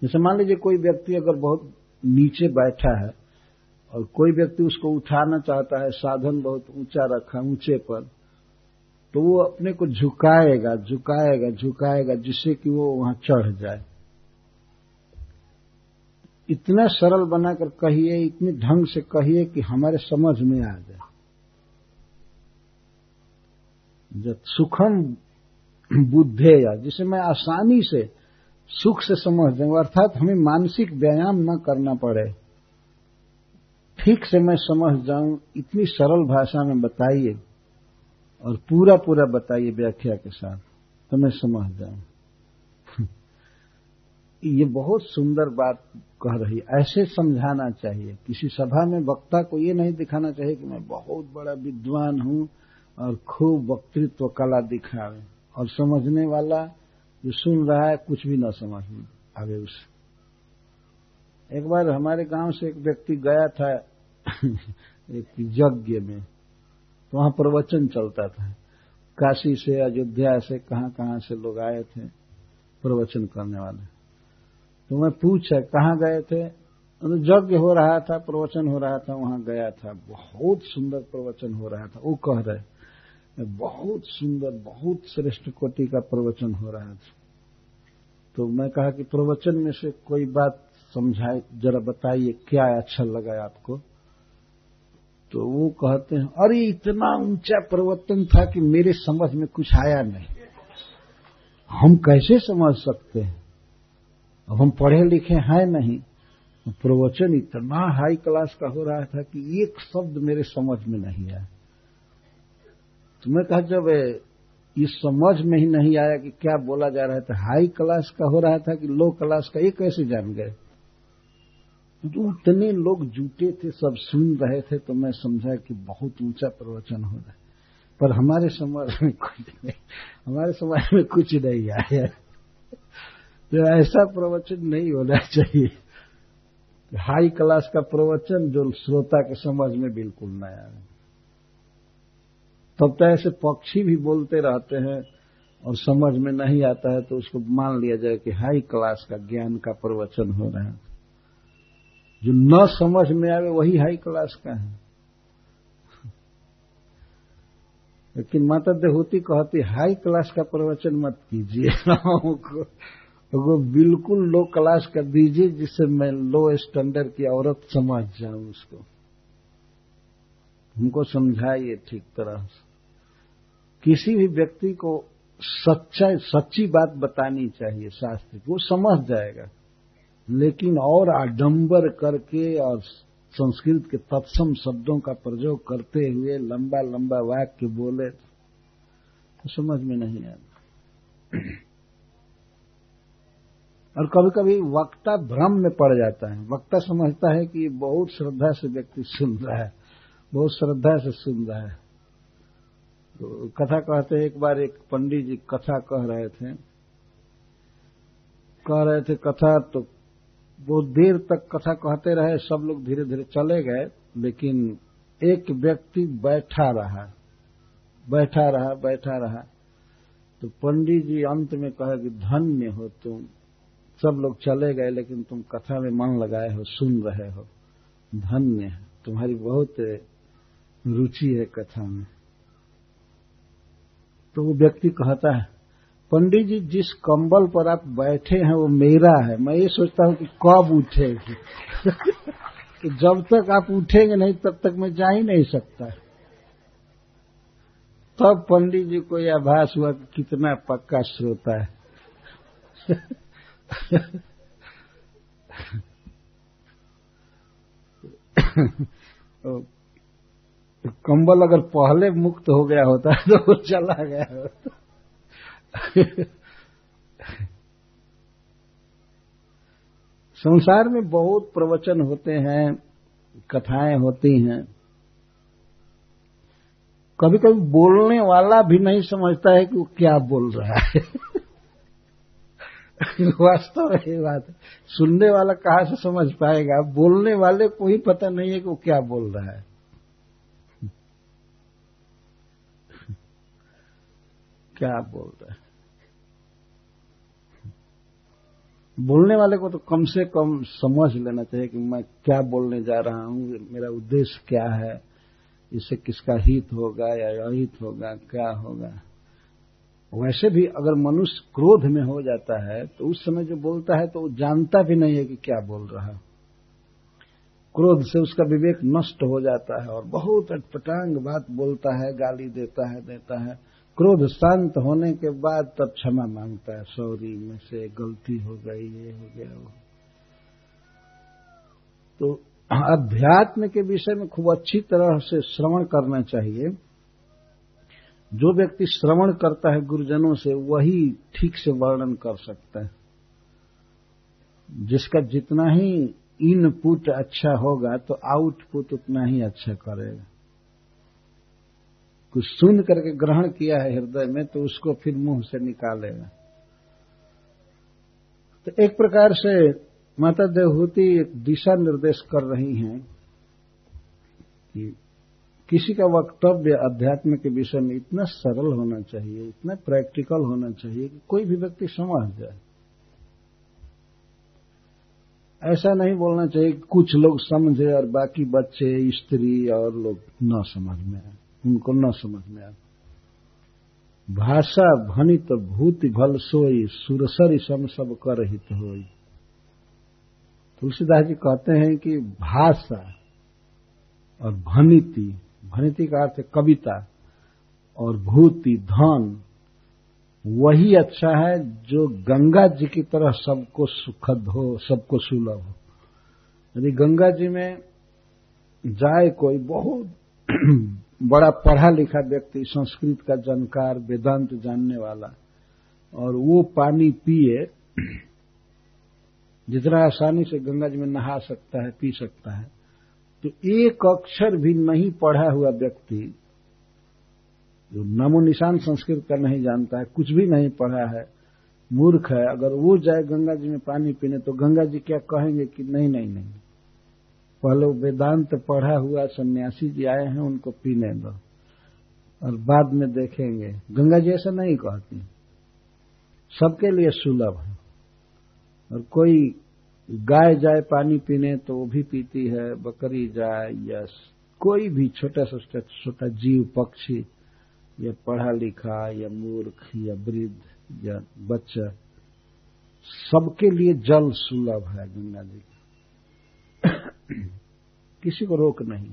जैसे मान लीजिए कोई व्यक्ति अगर बहुत नीचे बैठा है और कोई व्यक्ति उसको उठाना चाहता है, साधन बहुत ऊँचा रखा ऊँचे पर तो वो अपने को झुकाएगा झुकाएगा झुकाएगा, जिससे कि वो वहाँ चढ़ जाए। इतना सरल बनाकर कहिए, इतने ढंग से कहिए कि हमारे समझ में आ जाए। जब सुखम बुद्धे या जिसे मैं आसानी से सुख से समझ दूँ अर्थात हमें मानसिक व्यायाम न करना पड़े। ठीक से मैं समझ जाऊँ, इतनी सरल भाषा में बताइए और पूरा पूरा बताइए व्याख्या के साथ तो मैं समझ जाऊँ। (laughs) ये बहुत सुंदर बात कह रही ऐसे समझाना चाहिए। किसी सभा में वक्ता को ये नहीं दिखाना चाहिए कि मैं बहुत बड़ा विद्वान हूँ और खूब वक्तृत्व कला दिखावे और समझने वाला जो सुन रहा है, कुछ भी न समझ में आगे उसे। एक बार हमारे गाँव से एक व्यक्ति गया था, (laughs) एक यज्ञ में। तो वहाँ प्रवचन चलता था। काशी से, अयोध्या से, कहाँ कहाँ से लोग आए थे, प्रवचन करने वाले। तो मैं पूछा, कहाँ गए थे? तो यज्ञ हो रहा था, प्रवचन हो रहा था, वहाँ गया था। बहुत सुंदर प्रवचन हो रहा था। वो कह रहे बहुत सुंदर, बहुत श्रेष्ठ कोटि का प्रवचन हो रहा था। तो मैं कहा कि प्रवचन में से कोई बात समझाए, जरा बताइए, क्या अच्छा लगा आपको? तो वो कहते हैं, अरे इतना ऊँचा प्रवचन था कि मेरे समझ में कुछ आया नहीं। हम कैसे समझ सकते हैं? अब हम पढ़े लिखे हैं नहीं प्रवचन इतना हाई क्लास का हो रहा था कि एक शब्द मेरे समझ में नहीं आया। तो मैं कहा, जब ये समझ में ही नहीं आया कि क्या बोला जा रहा था हाई क्लास का हो रहा था कि लो क्लास का, ये कैसे जान गए? तो उतने लोग जुटे थे, सब सुन रहे थे तो मैं समझा कि बहुत ऊँचा प्रवचन हो रहा है। पर हमारे समाज में कुछ नहीं, हमारे समाज में कुछ नहीं आया। तो ऐसा प्रवचन नहीं होना चाहिए। हाई क्लास का प्रवचन जो श्रोता के समझ में बिल्कुल न आए तब तो ऐसे पक्षी भी बोलते रहते हैं और समझ में नहीं आता है तो उसको मान लिया जाए कि हाई क्लास का ज्ञान का प्रवचन हो रहा है। जो न समझ में आवे वही हाई क्लास का है। लेकिन माता देहूती कहती, हाई क्लास का प्रवचन मत कीजिए (laughs) वो बिल्कुल लो क्लास का दीजिए, जिससे मैं लो स्टैंडर्ड की औरत समझ जाऊँ उसको। हमको समझाइए ठीक तरह से। किसी भी व्यक्ति को सच्चा सच्ची बात बतानी चाहिए शास्त्र वो समझ जाएगा। लेकिन और आडंबर करके और संस्कृत के तत्सम शब्दों का प्रयोग करते हुए लंबा लंबा वाक्य बोले तो समझ में नहीं आता और कभी कभी वक्ता भ्रम में पड़ जाता है। वक्ता समझता है कि बहुत श्रद्धा से व्यक्ति सुन रहा है, बहुत श्रद्धा से सुन रहा है। तो कथा कहते एक बार एक पंडित जी कथा कह रहे थे। कह रहे थे कथा तो बहुत देर तक कथा कहते रहे, सब लोग धीरे धीरे चले गए, लेकिन एक व्यक्ति बैठा रहा बैठा रहा बैठा रहा। तो पंडित जी अंत में कहे कि, धन्य हो तुम। सब लोग चले गए, लेकिन तुम कथा में मन लगाए हो, सुन रहे हो। धन्य है। तुम्हारी बहुत रुचि है कथा में। तो वो व्यक्ति कहता है, पंडित जी, जिस कंबल पर आप बैठे हैं, वो मेरा है। मैं ये सोचता हूँ कि कब उठेगी? (laughs) कि जब तक आप उठेंगे नहीं, तब तक मैं जा ही नहीं सकता। तब पंडित जी को यह आभास हुआ कि कितना पक्का श्रोता है। (laughs) कंबल अगर पहले मुक्त हो गया होता (laughs) तो वो चला गया होता। संसार में बहुत प्रवचन होते हैं, कथाएँ होती हैं। कभी कभी बोलने वाला भी नहीं समझता है कि वो क्या बोल रहा है। (laughs) वास्तव में ये बात है। सुनने वाला कहाँ से समझ पाएगा? बोलने वाले को ही पता नहीं है कि वो क्या बोल रहा है। क्या बोल रहा है? बोलने वाले को तो कम से कम समझ लेना चाहिए कि मैं क्या बोलने जा रहा हूँ, मेरा उद्देश्य क्या है इससे किसका हित होगा या अहित होगा, क्या होगा। वैसे भी अगर मनुष्य क्रोध में हो जाता है तो उस समय जो बोलता है तो वो जानता भी नहीं है कि क्या बोल रहा क्रोध से उसका विवेक नष्ट हो जाता है और बहुत अटपटांग बात बोलता है, गाली देता है देता है। क्रोध शांत होने के बाद तब क्षमा माँगता है, सॉरी, में से गलती हो गई, ये हो गया, वो तो अध्यात्म के विषय में खूब अच्छी तरह से श्रवण करना चाहिए। जो व्यक्ति श्रवण करता है गुरुजनों से, वही ठीक से वर्णन कर सकता है। जिसका जितना ही इनपुट अच्छा होगा तो आउटपुट उतना ही अच्छा करेगा। कुछ सुन करके ग्रहण किया है हृदय में तो उसको फिर मुँह से निकालेगा। तो एक प्रकार से माता देवहूति एक दिशा निर्देश कर रही हैं कि किसी का वक्तव्य अध्यात्म के विषय में इतना सरल होना चाहिए, इतना प्रैक्टिकल होना चाहिए कि कोई भी व्यक्ति समझ जाए। ऐसा नहीं बोलना चाहिए कि कुछ लोग समझे और बाकी बच्चे, स्त्री और लोग न समझ में आए। उनको न समझ में आए। भाषा भनित भूति भल सोई, सुरसरी सम सब कर हित होई। तुलसीदास जी कहते हैं कि भाषा और भनिति भनिति का अर्थ कविता और भूति, धन, वही अच्छा है जो गंगा जी की तरह सबको सुखद हो, सबको सुलभ हो। यदि गंगा जी में जाए कोई बहुत बड़ा पढ़ा लिखा व्यक्ति, संस्कृत का जानकार, वेदांत जानने वाला, और वो पानी पिए, जितना आसानी से गंगा जी में नहा सकता है, पी सकता है तो एक अक्षर भी नहीं पढ़ा हुआ व्यक्ति, जो नामो निशान संस्कृत का नहीं जानता है, कुछ भी नहीं पढ़ा है, मूर्ख है, अगर वो जाए गंगा जी में पानी पीने तो गंगा जी क्या कहेंगे कि नहीं नहीं नहीं। पहले वेदांत पढ़ा हुआ सन्यासी जी आए हैं, उनको पीने दो। और बाद में देखेंगे। गंगा जी ऐसा नहीं कहती। सबके लिए सुलभ है। और कोई गाय जाए, पानी पीने तो वो भी पीती है, बकरी जाए, या कोई भी छोटा सा छोटा जीव, पक्षी, या पढ़ा लिखा, या मूर्ख, या वृद्ध, या बच्चा, सबके लिए जल सुलभ है गंगा जी। (coughs) किसी को रोक नहीं।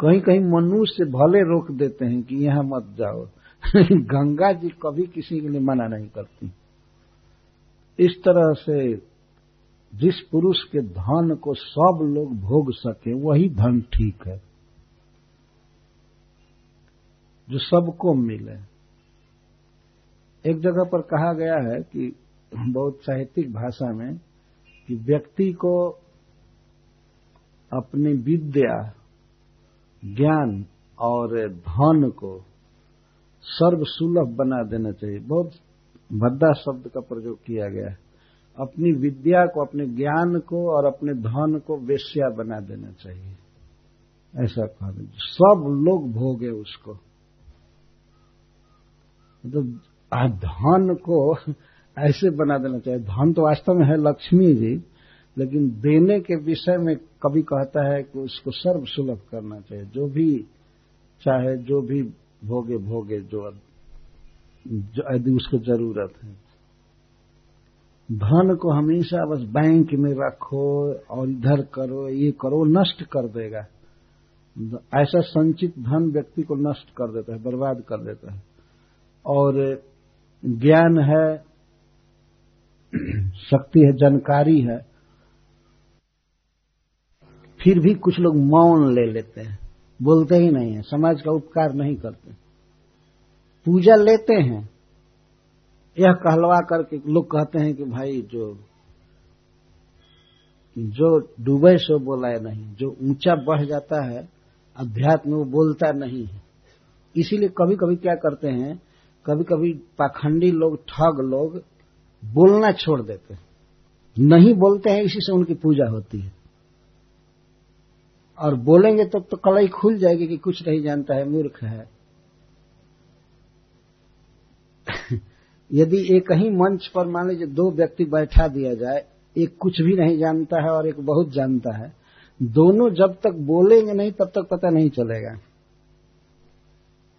कहीं कहीं मनुष्य भले रोक देते हैं कि यहाँ मत जाओ। (laughs) गंगा जी कभी किसी के लिए मना नहीं करती। इस तरह से जिस पुरुष के धन को सब लोग भोग सके, वही धन ठीक है। जो सबको मिले। एक जगह पर कहा गया है कि बहुत साहित्यिक भाषा में कि व्यक्ति को अपनी विद्या, ज्ञान और धन को सर्व सुलभ बना देना चाहिए। बहुत भद्दा शब्द का प्रयोग किया गया है। अपनी विद्या को, अपने ज्ञान को और अपने धन को वेश्या बना देना चाहिए। ऐसा कहा सब लोग भोगे उसको। मतलब धन को ऐसे बना देना चाहिए। धन तो वास्तव में है लक्ष्मी जी, लेकिन देने के विषय में कभी कहता है कि उसको सर्व सुलभ करना चाहिए। जो भी चाहे, जो भी भोगे भोगे जो यदि उसको ज़रूरत है। धन को हमेशा बस बैंक में रखो और इधर करो, ये करो, नष्ट कर देगा। ऐसा संचित धन व्यक्ति को नष्ट कर देता है, बर्बाद कर देता है। और ज्ञान है (clears throat) शक्ति है, जानकारी है। फिर भी कुछ लोग मौन ले लेते हैं। बोलते ही नहीं है, समाज का उपकार नहीं करते। पूजा लेते हैं। यह कहलवा करके लोग कहते हैं कि भाई जो जो डूबे सो बोला है नहीं, जो ऊँचा बढ़ जाता है, अध्यात्म वो बोलता नहीं है। इसीलिए कभी कभी क्या करते हैं कभी कभी पाखंडी लोग, ठग लोग बोलना छोड़ देते हैं। नहीं बोलते हैं इसी से उनकी पूजा होती है। और बोलेंगे तब तो, तो कलई खुल जाएगी कि कुछ नहीं जानता है मूर्ख है। (laughs) यदि एक ही मंच पर मान लीजिए दो व्यक्ति बैठा दिया जाए एक कुछ भी नहीं जानता है और एक बहुत जानता है दोनों जब तक बोलेंगे नहीं तब तक पता नहीं चलेगा।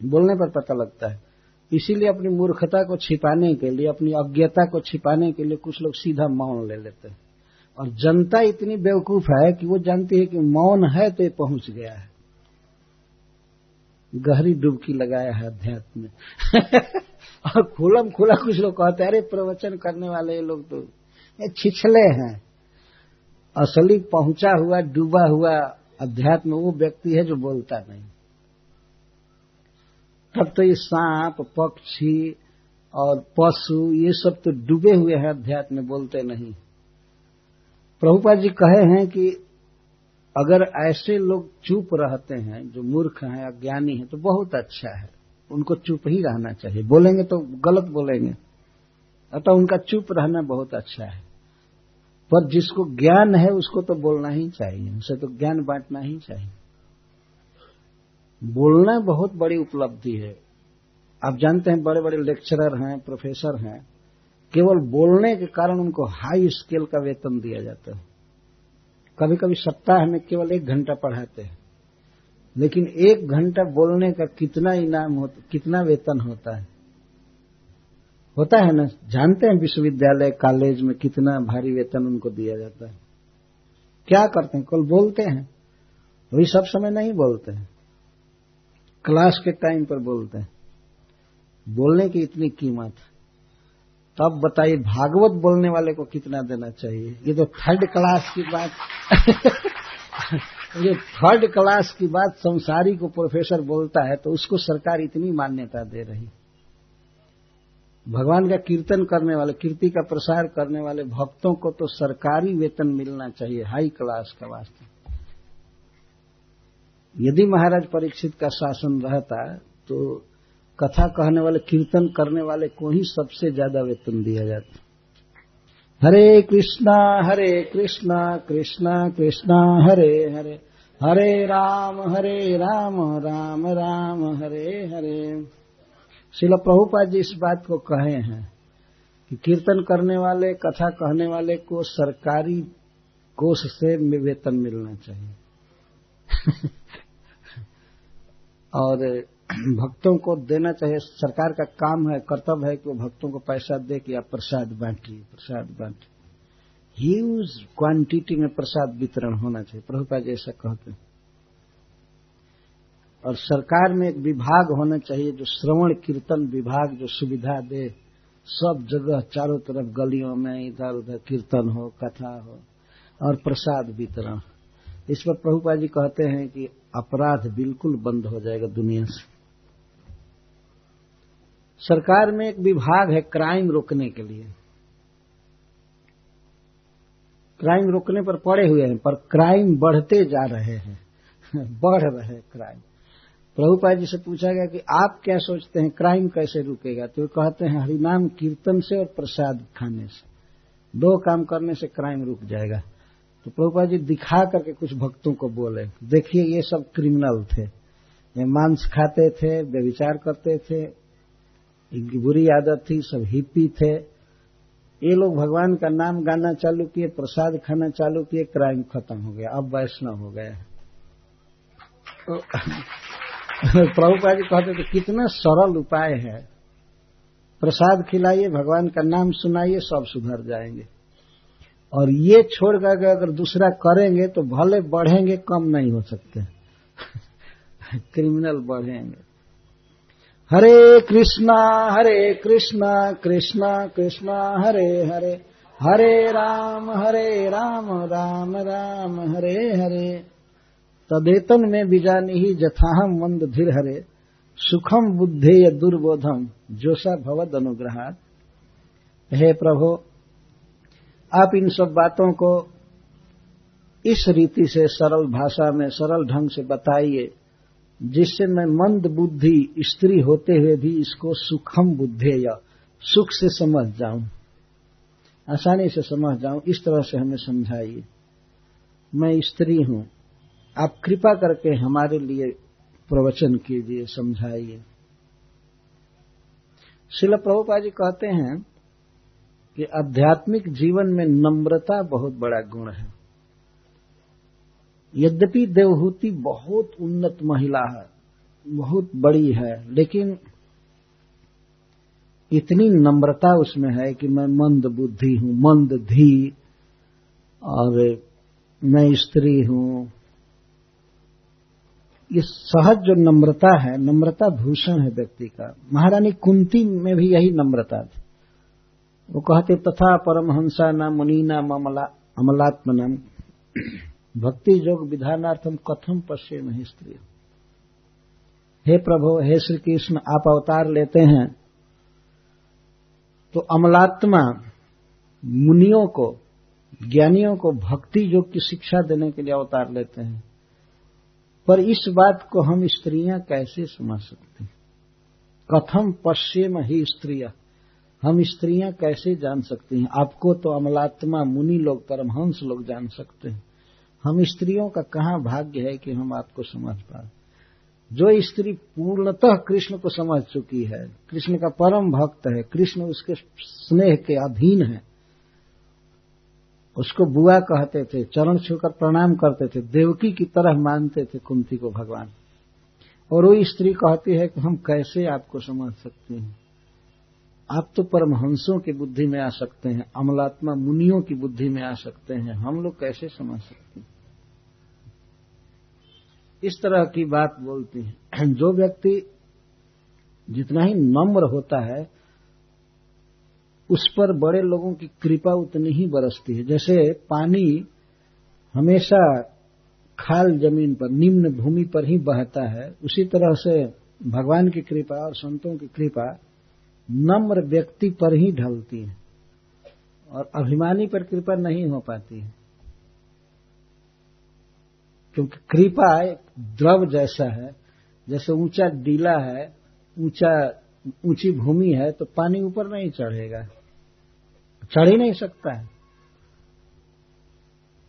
बोलने पर पता लगता है। इसीलिए अपनी मूर्खता को छिपाने के लिए, अपनी अज्ञता को छिपाने के लिए कुछ लोग सीधा मौन ले लेते हैं। और जनता इतनी बेवकूफ़ है कि वो जानती है कि मौन है तो ये पहुँच गया है। गहरी डुबकी लगाया है अध्यात्म में। (laughs) और खुलम खुला कुछ लोग कहते हैं, अरे, प्रवचन करने वाले ये लोग तो ये छिछले हैं। असली पहुँचा हुआ, डूबा हुआ अध्यात्म वो व्यक्ति है जो बोलता नहीं। तब तो ये सांप, पक्षी और पशु, ये सब तो डूबे हुए हैं, अध्यात्म में बोलते नहीं। प्रभुपा जी कहे हैं कि अगर ऐसे लोग चुप रहते हैं, जो मूर्ख हैं अज्ञानी हैं तो बहुत अच्छा है। उनको चुप ही रहना चाहिए। बोलेंगे तो गलत बोलेंगे। अतः उनका चुप रहना बहुत अच्छा है। पर जिसको ज्ञान है, उसको तो बोलना ही चाहिए। उसे तो ज्ञान बांटना ही चाहिए। बोलना बहुत बड़ी उपलब्धि है। आप जानते हैं बड़े बड़े लेक्चरर हैं प्रोफेसर हैं। केवल बोलने के कारण उनको हाई स्केल का वेतन दिया जाता है। कभी कभी सप्ताह में केवल एक घंटा पढ़ाते हैं। लेकिन एक घंटा बोलने का कितना इनाम होता कितना वेतन होता है? होता है ना? जानते हैं विश्वविद्यालय कॉलेज में कितना भारी वेतन उनको दिया जाता है। क्या करते हैं? कल बोलते हैं। वही सब समय नहीं बोलते हैं। क्लास के टाइम पर बोलते हैं। बोलने की इतनी कीमत। तब बताइए, भागवत बोलने वाले को कितना देना चाहिए? ये तो थर्ड क्लास की बात। (laughs) ये थर्ड क्लास की बात संसारी को प्रोफेसर बोलता है तो उसको सरकार इतनी मान्यता दे रही। भगवान का कीर्तन करने वाले, कीर्ति का प्रसार करने वाले भक्तों को तो सरकारी वेतन मिलना चाहिए हाई क्लास का वास्ते यदि महाराज परीक्षित का शासन रहता तो कथा कहने वाले, कीर्तन करने वाले को ही सबसे ज़्यादा वेतन दिया जाता। हरे कृष्णा हरे कृष्णा कृष्णा कृष्णा, हरे हरे। हरे राम हरे राम राम राम, हरे हरे। शिल प्रभुपाद जी इस बात को कहे हैं कि कीर्तन करने वाले, कथा कहने वाले को सरकारी कोष से वेतन मिलना चाहिए। (laughs) और भक्तों को देना चाहिए। सरकार का काम है, कर्तव्य है कि वो भक्तों को पैसा दे कि आप प्रसाद बांटिए प्रसाद बांटिए ह्यूज क्वांटिटी में प्रसाद वितरण होना चाहिए। प्रभुपा जी ऐसा कहते हैं। और सरकार में एक विभाग होना चाहिए जो श्रवण कीर्तन विभाग जो सुविधा दे। सब जगह चारों तरफ़ गलियों में इधर उधर कीर्तन हो, कथा हो और प्रसाद वितरण। इस पर प्रभुपा जी कहते हैं कि अपराध बिल्कुल बंद हो जाएगा दुनिया से। सरकार में एक विभाग है क्राइम रोकने के लिए। क्राइम रोकने पर पड़े हुए हैं, पर क्राइम बढ़ते जा रहे हैं। (laughs) बढ़ रहे हैं क्राइम। प्रभुपाद जी से पूछा गया कि आप क्या सोचते हैं, क्राइम कैसे रुकेगा? तो कहते हैं, हरिनाम कीर्तन से और प्रसाद खाने से। दो काम करने से क्राइम रुक जाएगा। तो प्रभुपा जी दिखा करके कुछ भक्तों को बोले, देखिए, ये सब क्रिमिनल थे। ये मांस खाते थे व्यविचार करते थे बुरी आदत थी, सब हिप्पी थे। ये लोग भगवान का नाम गाना चालू किए, प्रसाद खाना चालू किए क्राइम खत्म हो गया। अब वैष्णव हो गया तो (laughs) प्रभुपा जी कहते थे, कितना सरल उपाय है। प्रसाद खिलाइए, भगवान का नाम सुनाइए, सब सुधर जाएँगे। और ये छोड़ कर अगर दूसरा करेंगे तो भले बढ़ेंगे, कम नहीं हो सकते। क्रिमिनल बढ़ेंगे। हरे कृष्णा हरे कृष्णा कृष्णा कृष्णा, हरे हरे। हरे राम हरे राम राम राम, हरे हरे। तदेतन में बीजानी ही जथाहम मंद धीर हरे। सुखम बुद्धेय दुर्बोधम, जोसा भवद अनुग्रहात। हे प्रभु आप इन सब बातों को इस रीति से सरल भाषा में, सरल ढंग से बताइए, जिससे मैं मंद बुद्धि स्त्री होते हुए भी इसको सुखम बुद्धेय, सुख से समझ जाऊँ, आसानी से समझ जाऊँ, इस तरह से हमें समझाइए। मैं स्त्री हूँ, आप कृपा करके हमारे लिए प्रवचन कीजिए, समझाइए। शिल प्रभुपा जी कहते हैं कि आध्यात्मिक जीवन में नम्रता बहुत बड़ा गुण है। यद्यपि देवहूति बहुत उन्नत महिला है, बहुत बड़ी है, लेकिन इतनी नम्रता उसमें है कि मैं मंद बुद्धि हूँ, मंद धी, और मैं स्त्री हूँ। ये सहज जो नम्रता है, नम्रता भूषण है व्यक्ति का। महारानी कुंती में भी यही नम्रता थी। वो कहते तथा परमहंसा न मुनि न अमलात्म नाम भक्ति योग विधानार्थम कथम पश्चे नहीं स्त्री। हे प्रभु, हे श्री कृष्ण आप अवतार लेते हैं। तो अमलात्मा मुनियों को, ज्ञानियों को भक्ति योग की शिक्षा देने के लिए अवतार लेते हैं। पर इस बात को हम स्त्रियाँ कैसे समझ सकते हैं? कथम पश्चिम ही स्त्रिया। हम स्त्रियाँ कैसे जान सकती हैं? आपको तो अमलात्मा, मुनि लोग, परमहंस लोग जान सकते हैं। हम स्त्रियों का कहाँ भाग्य है कि हम आपको समझ पाए? जो स्त्री पूर्णतः कृष्ण को समझ चुकी है, कृष्ण का परम भक्त है, कृष्ण उसके स्नेह के अधीन है, उसको बुआ कहते थे, चरण छूकर प्रणाम करते थे, देवकी की तरह मानते थे कुंती को भगवान। और वो स्त्री कहती है कि हम कैसे आपको समझ सकते हैं? आप तो परमहंसों की बुद्धि में आ सकते हैं, अमलात्मा मुनियों की बुद्धि में आ सकते हैं। हम लोग कैसे समझ सकते हैं? इस तरह की बात बोलती है। (clears throat) जो व्यक्ति जितना ही नम्र होता है, उस पर बड़े लोगों की कृपा उतनी ही बरसती है। जैसे पानी हमेशा खाल ज़मीन पर, निम्न भूमि पर ही बहता है, उसी तरह से भगवान की कृपा और संतों की कृपा नम्र व्यक्ति पर ही ढलती है और अभिमानी पर कृपा नहीं हो पाती है। क्योंकि कृपा द्रव जैसा है, जैसे ऊँचा डीला है, ऊँचा, ऊँची भूमि है तो पानी ऊपर नहीं चढ़ेगा। चढ़ ही नहीं सकता है।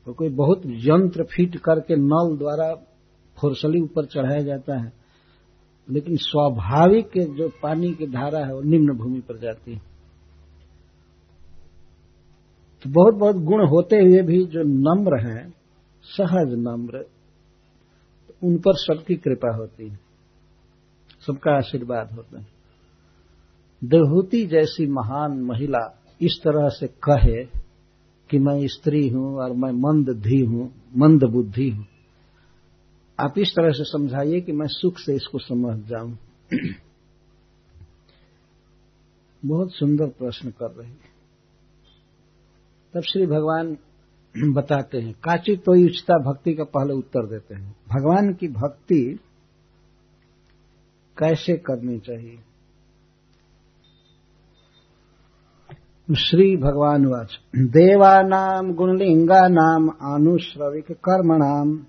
तो कोई बहुत यंत्र फिट करके नल द्वारा फोरसली ऊपर चढ़ाया जाता है। लेकिन स्वाभाविक जो पानी की धारा है वो निम्न भूमि पर जाती है। तो बहुत बहुत गुण होते हुए भी जो नम्र है, सहज नम्र तो उन पर सबकी कृपा होती है। सबका आशीर्वाद होता है। देवहूति जैसी महान महिला इस तरह से कहे कि मैं स्त्री हूँ और मैं मंद धी हूँ, मंद बुद्धि हूँ। आप इस तरह से समझाइए कि मैं सुख से इसको समझ जाऊँ। बहुत सुंदर प्रश्न कर रही तब श्री भगवान बताते हैं, काची तो उचिता भक्ति का पहले उत्तर देते हैं। भगवान की भक्ति कैसे करनी चाहिए? श्री भगवान वाच, देवानाम गुणलिंगानाम अनुश्रविक कर्मणाम।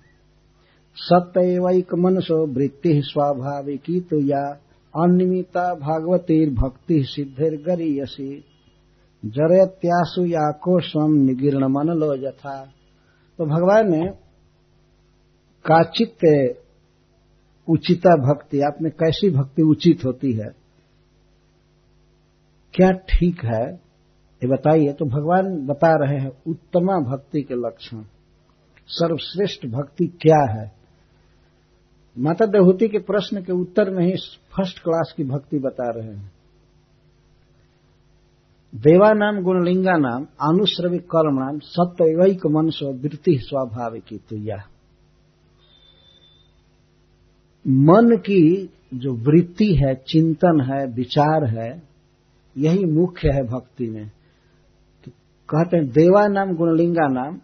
सत्यवैक मनसो वृत्ति स्वाभाविकी तो या अनियमिता भागवतीर भक्ति सिद्धिर गरीयसी जरत्यासु या कोशम निगीर्ण मन लो यथा। तो भगवान ने काचित उचिता भक्ति, आप में कैसी भक्ति उचित होती है? क्या ठीक है? ये बताइए। तो भगवान बता रहे हैं, उत्तमा भक्ति के लक्षण, सर्वश्रेष्ठ भक्ति क्या है? माता देहूति के प्रश्न के उत्तर में ही फ़र्स्ट क्लास की भक्ति बता रहे हैं। देवानाम गुणलिंगा नाम अनुश्रविक कर्म नाम सत्यवैक मन वृत्ति स्वाभाविक तुया। मन की जो वृत्ति है, चिंतन है, विचार है, यही मुख्य है भक्ति में। तो कहते हैं, देवा नाम, गुणलिंगा नाम,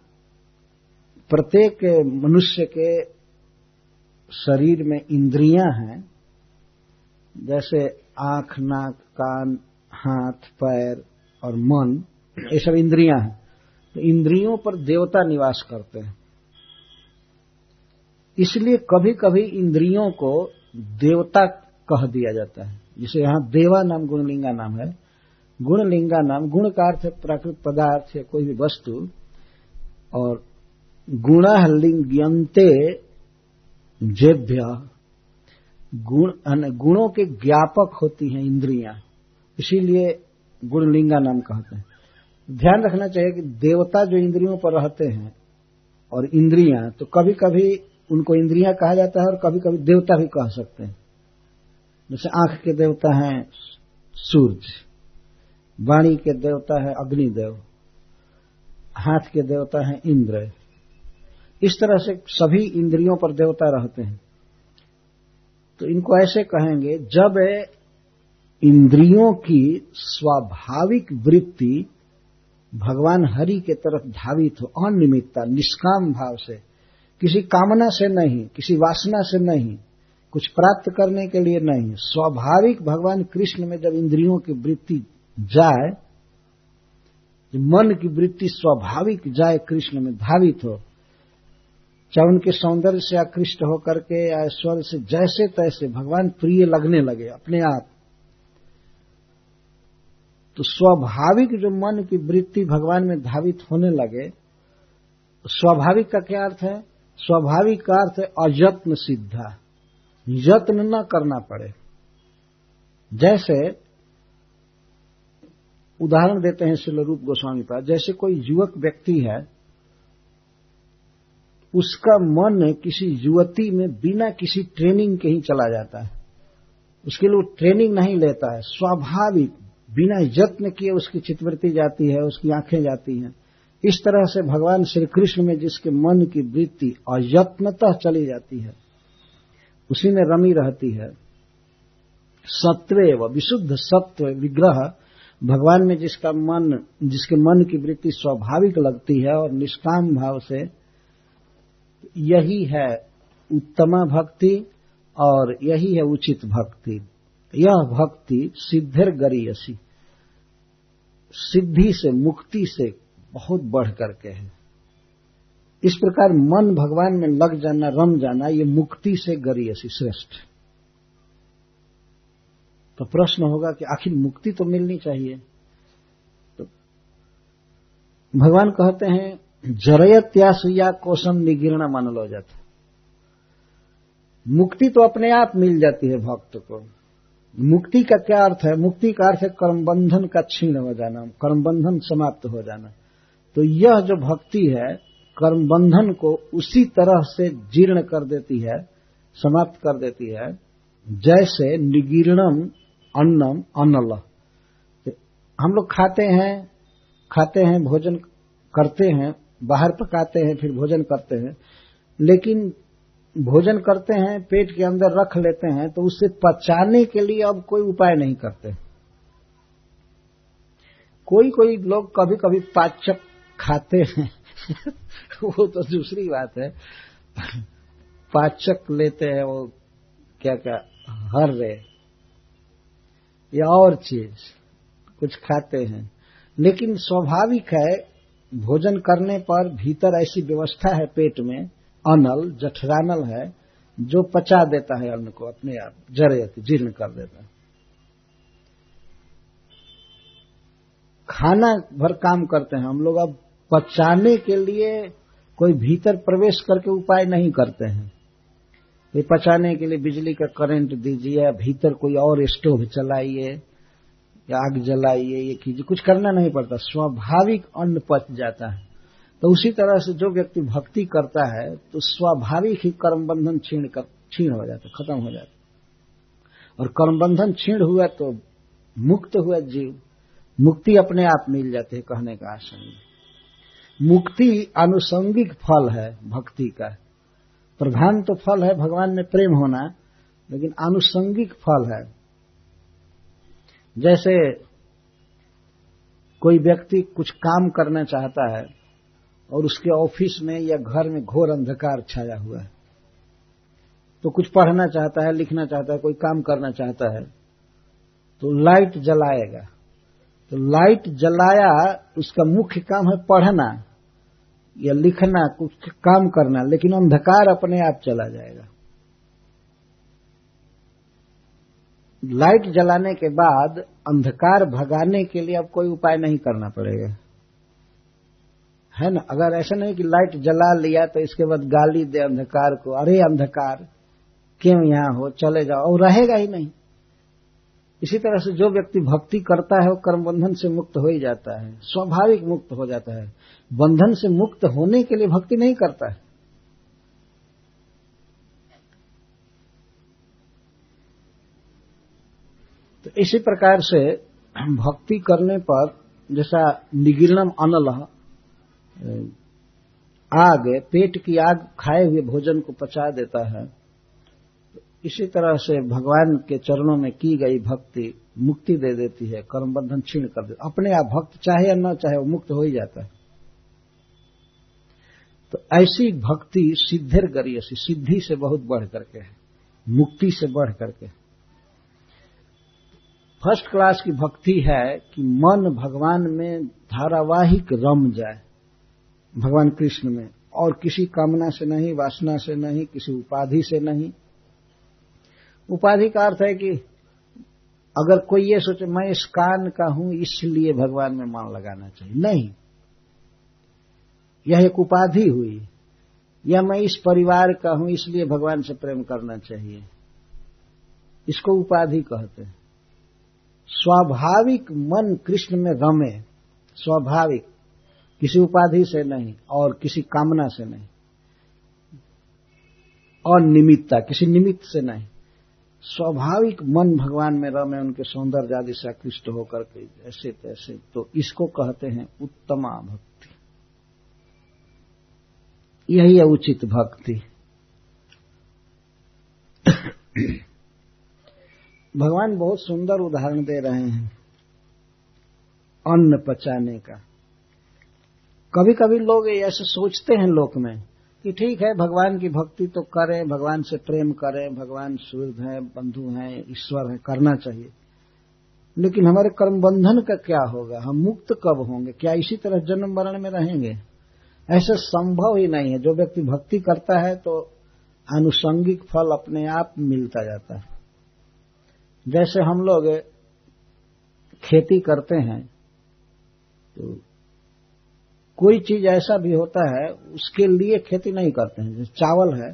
प्रत्येक मनुष्य के शरीर में इंद्रियाँ हैं, जैसे आँख, नाक, कान, हाथ, पैर और मन, ये सब इंद्रियाँ हैं। तो इंद्रियों पर देवता निवास करते हैं। इसलिए कभी कभी इंद्रियों को देवता कह दिया जाता है। जिसे यहाँ देवा नाम, गुणलिंगा नाम है। गुणलिंगा नाम, गुण का अर्थ प्राकृतिक पदार्थ या कोई भी वस्तु। और गुण लिंग्यंते जेभ्य गुण गुणों के ज्ञापक होती हैं इंद्रियाँ। इसीलिए गुणलिंगा नाम कहते हैं। ध्यान रखना चाहिए कि देवता जो इंद्रियों पर रहते हैं और इंद्रियाँ तो कभी कभी उनको इंद्रियाँ कहा जाता है और कभी कभी देवता भी कह सकते हैं। जैसे आँख के देवता हैं सूर्य वाणी के देवता है अग्निदेव, हाथ के देवता है इंद्र। इस तरह से सभी इंद्रियों पर देवता रहते हैं। तो इनको ऐसे कहेंगे, जब इंद्रियों की स्वाभाविक वृत्ति भगवान हरि के तरफ़ धावित हो अनियमितता निष्काम भाव से, किसी कामना से नहीं, किसी वासना से नहीं, कुछ प्राप्त करने के लिए नहीं, स्वाभाविक भगवान कृष्ण में जब इंद्रियों की वृत्ति जाए मन की वृत्ति स्वाभाविक जाए, कृष्ण में धावित हो चाहे उनके सौंदर्य से आकृष्ट होकर के या स्वर से जैसे तैसे भगवान प्रिय लगने लगे अपने आप? तो स्वाभाविक जो मन की वृत्ति भगवान में धावित होने लगे, स्वाभाविक का क्या अर्थ है? स्वाभाविक का अर्थ है अयत्न सिद्धा। यत्न न करना पड़े। जैसे, उदाहरण देते हैं शिल रूप गोस्वामी पर जैसे कोई युवक व्यक्ति है उसका मन किसी युवती में बिना किसी ट्रेनिंग के ही चला जाता है। उसके लिए ट्रेनिंग नहीं लेता है। स्वाभाविक, बिना यत्न किए उसकी चितवृत्ति जाती है, उसकी आँखें जाती हैं। इस तरह से भगवान श्री कृष्ण में जिसके मन की वृत्ति अयत्नतः चली जाती है, उसी में रमी रहती है। सत्व विशुद्ध सत्व विग्रह, भगवान में जिसका मन, जिसके मन की वृत्ति स्वाभाविक लगती है और निष्काम भाव से यही है उत्तमा भक्ति और यही है उचित भक्ति। यह भक्ति सिद्धिर गरीयसी। सिद्धि से, मुक्ति से बहुत बढ़ करके है। इस प्रकार मन भगवान में लग जाना, रम जाना, ये मुक्ति से गरीयसी, श्रेष्ठ। तो प्रश्न होगा कि आखिर मुक्ति तो मिलनी चाहिए। तो भगवान कहते हैं जरयत्यासुया कोशम निगीर्ण मन लो जाता मुक्ति तो अपने आप मिल जाती है भक्त को। मुक्ति का क्या अर्थ है? मुक्ति का अर्थ है कर्मबंधन का छीण हो जाना, कर्मबंधन समाप्त हो जाना। तो यह जो भक्ति है, कर्मबंधन को उसी तरह से जीर्ण कर देती है, समाप्त कर देती है, जैसे निगीर्णम अन्नम अन्नल हम लोग खाते हैं खाते हैं, भोजन करते हैं बाहर पकाते हैं, फिर भोजन करते हैं। लेकिन भोजन करते हैं, पेट के अंदर रख लेते हैं तो उससे पचाने के लिए अब कोई उपाय नहीं करते। कोई कोई लोग कभी कभी पाचक खाते हैं। (laughs) वो तो दूसरी बात है। पाचक लेते हैं, वो क्या क्या हर रहे या और चीज़, कुछ खाते हैं। लेकिन स्वाभाविक है भोजन करने पर भीतर ऐसी व्यवस्था है पेट में, अनल, जठरानल है, जो पचा देता है अन्न को अपने आप जरे जीर्ण कर देता है। खाना भर काम करते हैं। हम लोग अब पचाने के लिए कोई भीतर प्रवेश करके उपाय नहीं करते हैं। ये पचाने के लिए बिजली का करंट दीजिए भीतर कोई और स्टोव चलाइए या आग जलाइए, ये कीजिए, कुछ करना नहीं पड़ता, स्वाभाविक अन्न पच जाता है। तो उसी तरह से जो व्यक्ति भक्ति करता है तो स्वाभाविक ही कर्म बंधन छीण कर, छीण हो जाता खत्म हो जाता और कर्म बंधन छीण हुआ तो मुक्त हुआ जीव। मुक्ति अपने आप मिल जाती है, कहने का आशय मुक्ति आनुषंगिक फल है, भक्ति का। प्रधान तो फल है, भगवान में प्रेम होना, लेकिन आनुषंगिक फल है। जैसे कोई व्यक्ति कुछ काम करना चाहता है और उसके ऑफ़िस में या घर में घोर अंधकार छाया हुआ है तो कुछ पढ़ना चाहता है, लिखना चाहता है, कोई काम करना चाहता है तो लाइट जलाएगा। तो लाइट जलाया, उसका मुख्य काम है पढ़ना या लिखना, कुछ काम करना, लेकिन अंधकार अपने आप चला जाएगा। लाइट जलाने के बाद अंधकार भगाने के लिए अब कोई उपाय नहीं करना पड़ेगा। है ना? अगर ऐसा नहीं कि लाइट जला लिया तो इसके बाद गाली दे अंधकार को, अरे अंधकार, क्यों यहाँ हो? चले जाओ। और रहेगा ही नहीं। इसी तरह से जो व्यक्ति भक्ति करता है, वो कर्म बंधन से मुक्त हो ही जाता है। स्वाभाविक मुक्त हो जाता है। बंधन से मुक्त होने के लिए भक्ति नहीं करता है। इसी प्रकार से भक्ति करने पर जैसा निगिरणम अनल आग, पेट की आग खाए हुए भोजन को पचा देता है। इसी तरह से भगवान के चरणों में की गई भक्ति मुक्ति दे देती है कर्म बंधन छीण कर देती अपने आप भक्त चाहे या न चाहे, वो मुक्त हो ही जाता है। तो ऐसी भक्ति सिद्धर गरीयसी सिद्धि से बहुत बढ़ करके है, मुक्ति से बढ़ करके फ़र्स्ट क्लास की भक्ति है कि मन भगवान में धारावाहिक रम जाए, भगवान कृष्ण में। और किसी कामना से नहीं, वासना से नहीं, किसी उपाधि से नहीं। उपाधि का अर्थ है कि अगर कोई ये सोचे, मैं इस कान का हूँ, इसलिए भगवान में मन लगाना चाहिए। नहीं। यह एक उपाधि हुई। या मैं इस परिवार का हूँ, इसलिए भगवान से प्रेम करना चाहिए। इसको उपाधि कहते हैं। स्वाभाविक मन कृष्ण में रमे स्वाभाविक। किसी उपाधि से नहीं, और किसी कामना से नहीं। और निमित्ता किसी निमित्त से नहीं। स्वाभाविक मन भगवान में रमे, उनके सौंदर्य आदि से आकृष्ट होकर के ऐसे तैसे। तो इसको कहते हैं उत्तमा भक्ति। यही है उचित भक्ति। भगवान बहुत सुंदर उदाहरण दे रहे हैं अन्न पचाने का। कभी कभी लोग ऐसे सोचते हैं लोक में कि ठीक है, भगवान की भक्ति तो करें, भगवान से प्रेम करें, भगवान सूर्य हैं, बंधु हैं, ईश्वर हैं, करना चाहिए। लेकिन हमारे कर्म बंधन का क्या होगा? हम मुक्त कब होंगे? क्या इसी तरह जन्म मरण में रहेंगे? ऐसा संभव ही नहीं है। जो व्यक्ति भक्ति करता है तो आनुषंगिक फल अपने आप मिलता जाता है। जैसे हम लोग खेती करते हैं तो कोई चीज़ ऐसा भी होता है, उसके लिए खेती नहीं करते हैं। जैसे चावल है,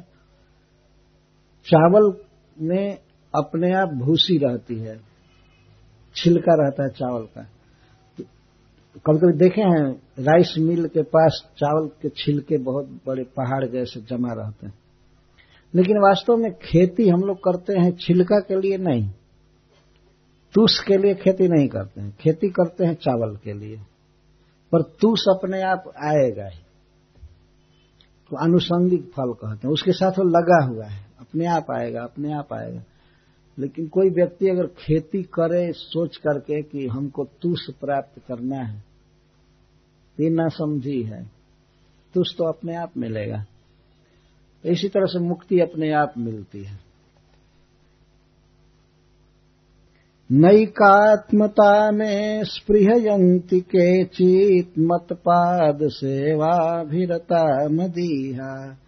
चावल में अपने आप भूसी रहती है, छिलका रहता है चावल का। तो कभी कभी देखे हैं, राइस मिल के पास चावल के छिलके बहुत बड़े पहाड़ जैसे जमा रहते हैं। लेकिन वास्तव में खेती हम लोग करते हैं छिलका के लिए नहीं। तुष के लिए खेती नहीं करते हैं। खेती करते हैं चावल के लिए। पर तुष अपने आप आएगा ही। उसको आनुषंगिक फल कहते हैं। उसके साथ वो लगा हुआ है। अपने आप आएगा, अपने आप आएगा। लेकिन कोई व्यक्ति अगर खेती करे सोच करके कि हमको तुष प्राप्त करना है, ये ना समझी है, तुष तो अपने आप मिलेगा। इसी तरह से मुक्ति अपने आप मिलती है। नैकात्मता में स्पृहयन्ति केचित् मत्पाद सेवाभिरता मदीहा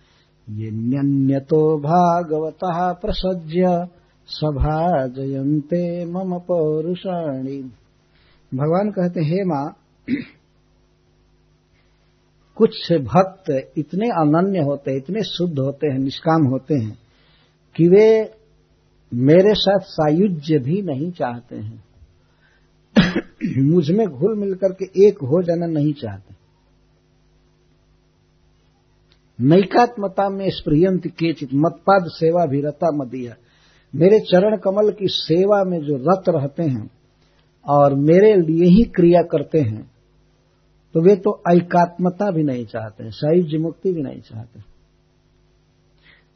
ये न्यन्यतो भागवतः प्रसज्य सभा जयन्ते मम पौरुषाणी। भगवान कहते, हे माँ, (clears throat) कुछ भक्त इतने अनन्य होते, इतने शुद्ध होते हैं, निष्काम होते हैं, कि वे मेरे साथ सायुज्य भी नहीं चाहते हैं। (coughs) मुझमें घुल मिलकर के एक हो जाना नहीं चाहते। नैकात्मता में स्प्रियंत केचित, मतपाद सेवा भी रता मदिया। मेरे चरण कमल की सेवा में जो रत रहते हैं और मेरे लिए ही क्रिया करते हैं तो वे तो ऐकात्मता भी नहीं चाहते, सायुज्य मुक्ति भी नहीं चाहते।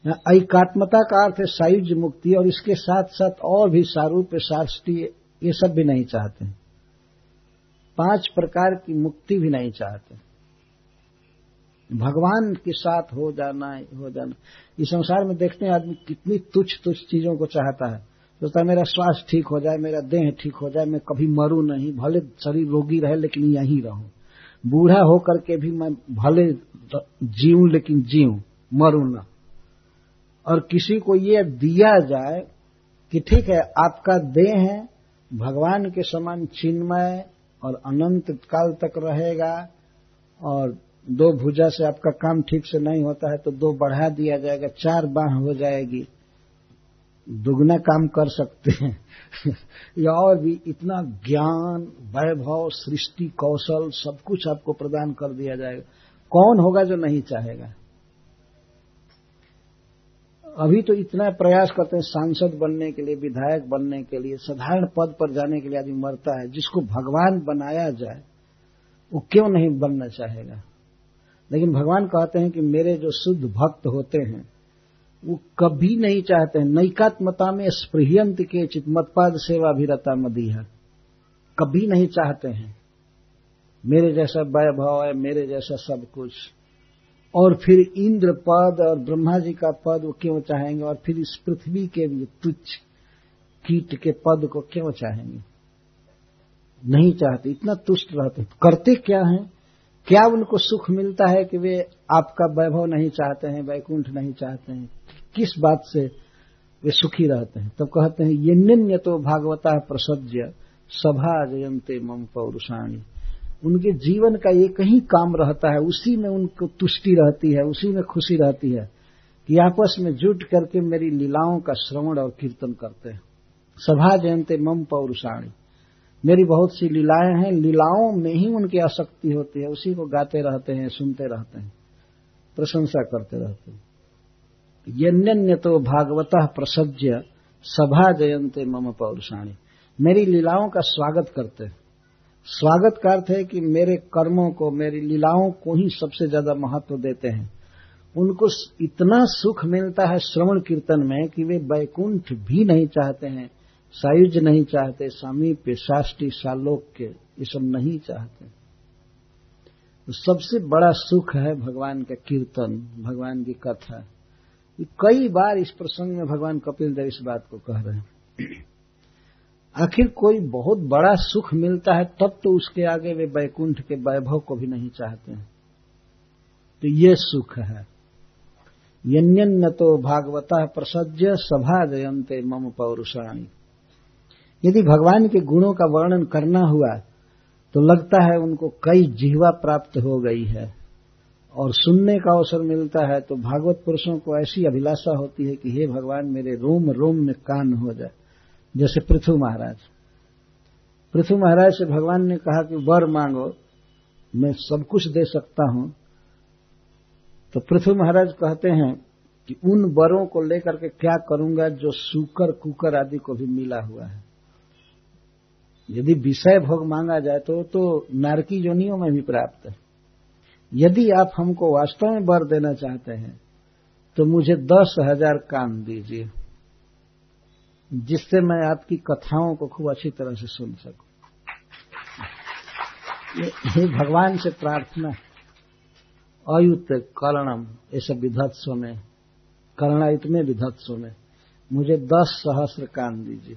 ऐकात्मता का अर्थ है सायुज मुक्ति, और इसके साथ साथ और भी सारूप शास्त्रीय ये सब भी नहीं चाहते पाँच प्रकार की मुक्ति भी नहीं चाहते भगवान के साथ हो जाना हो जाना। इस संसार में देखते हैं, आदमी कितनी तुच्छ तुच्छ चीज़ों को चाहता है। सोचता है, मेरा स्वास्थ्य ठीक हो जाए, मेरा देह ठीक हो जाए, मैं कभी मरू नहीं, भले शरीर रोगी रहे, लेकिन यहीं रहूँ। बूढ़ा होकर के भी मैं भले जीव लेकिन जीव मरू ना। और किसी को ये दिया जाए कि ठीक है, आपका देह है, भगवान के समान चिन्मय और अनंत काल तक रहेगा और दो भुजा से आपका काम ठीक से नहीं होता है तो दो बढ़ा दिया जाएगा, चार बाह हो जाएगी। दुगना काम कर सकते हैं। (laughs) या और भी इतना ज्ञान, वैभव, सृष्टि, कौशल सब कुछ आपको प्रदान कर दिया जाएगा। कौन होगा जो नहीं चाहेगा? अभी तो इतना प्रयास करते हैं, सांसद बनने के लिए, विधायक बनने के लिए, साधारण पद पर जाने के लिए आदमी मरता है, जिसको भगवान बनाया जाए, वो क्यों नहीं बनना चाहेगा? लेकिन भगवान कहते हैं कि मेरे जो शुद्ध भक्त होते हैं, वो कभी नहीं चाहते हैं। नैकात्मता में स्पृहयंत के चितमतपाद सेवा भी रता मदी है कभी नहीं चाहते हैं। मेरे जैसा वैभव है, मेरे जैसा सब कुछ। और फिर इंद्र पद और ब्रह्मा जी का पद वो क्यों चाहेंगे? और फिर इस पृथ्वी के भी तुच्छ कीट के पद को क्यों चाहेंगे? नहीं चाहते, इतना तुष्ट रहते। करते क्या हैं? क्या उनको सुख मिलता है कि वे आपका वैभव नहीं चाहते हैं, वैकुंठ नहीं चाहते हैं? किस बात से वे सुखी रहते हैं? तब कहते हैं ये निन्य तो भागवता प्रसज्य सभा जयंते मम पौरुषाणी। उनके जीवन का एक ही काम रहता है, उसी में उनको तुष्टि रहती है, उसी में खुशी रहती है कि आपस में जुट करके मेरी लीलाओं का श्रवण और कीर्तन करते हैं। सभा जयंते मम पौरुषाणी। मेरी बहुत सी लीलाएँ हैं, लीलाओं में ही उनकी आसक्ति होती है, उसी को गाते रहते हैं, सुनते रहते हैं, प्रशंसा करते रहते हैं। यन्य तो भागवत प्रसज्य सभा जयंते मम पौरुषाणी। मेरी लीलाओं का स्वागत करते हैं। स्वागत का अर्थ है कि मेरे कर्मों को, मेरी लीलाओं को ही सबसे ज़्यादा महत्व देते हैं। उनको इतना सुख मिलता है श्रवण कीर्तन में कि वे बैकुंठ भी नहीं चाहते हैं, सायुज नहीं चाहते समीप साष्टी सालोक के ये सब नहीं चाहते। तो सबसे बड़ा सुख है भगवान का कीर्तन, भगवान की कथा। कई बार इस प्रसंग में भगवान कपिल देव इस बात को कह रहे हैं। आखिर कोई बहुत बड़ा सुख मिलता है, तब तो उसके आगे वे बैकुंठ के वैभव को भी नहीं चाहते हैं। तो ये सुख है। यन्यन्न तो भागवता प्रसज्य सभा जयंते मम पौरुषाणी। यदि भगवान के गुणों का वर्णन करना हुआ तो लगता है उनको कई जीवा प्राप्त हो गई है। और सुनने का अवसर मिलता है तो भागवत पुरुषों को ऐसी अभिलाषा होती है कि, हे भगवान, मेरे रोम रोम में कान हो जाए। जैसे पृथु महाराज। पृथु महाराज से भगवान ने कहा कि वर मांगो, मैं सब कुछ दे सकता हूँ। तो पृथु महाराज कहते हैं कि उन वरों को लेकर के क्या करूँगा जो सुकर, कुकर आदि को भी मिला हुआ है। यदि विषय भोग मांगा जाए तो तो नारकी योनियों में भी प्राप्त है। यदि आप हमको वास्तव में वर देना चाहते हैं तो मुझे दस हज़ार काम दीजिए। जिससे मैं आपकी कथाओं को खूब अच्छी तरह से सुन सकूँ। ये भगवान से प्रार्थना अयुत कर्णम ऐसे विधत्सों में कर्णायुत में विधत्सों में। मुझे दस सहस्र कान दीजिए।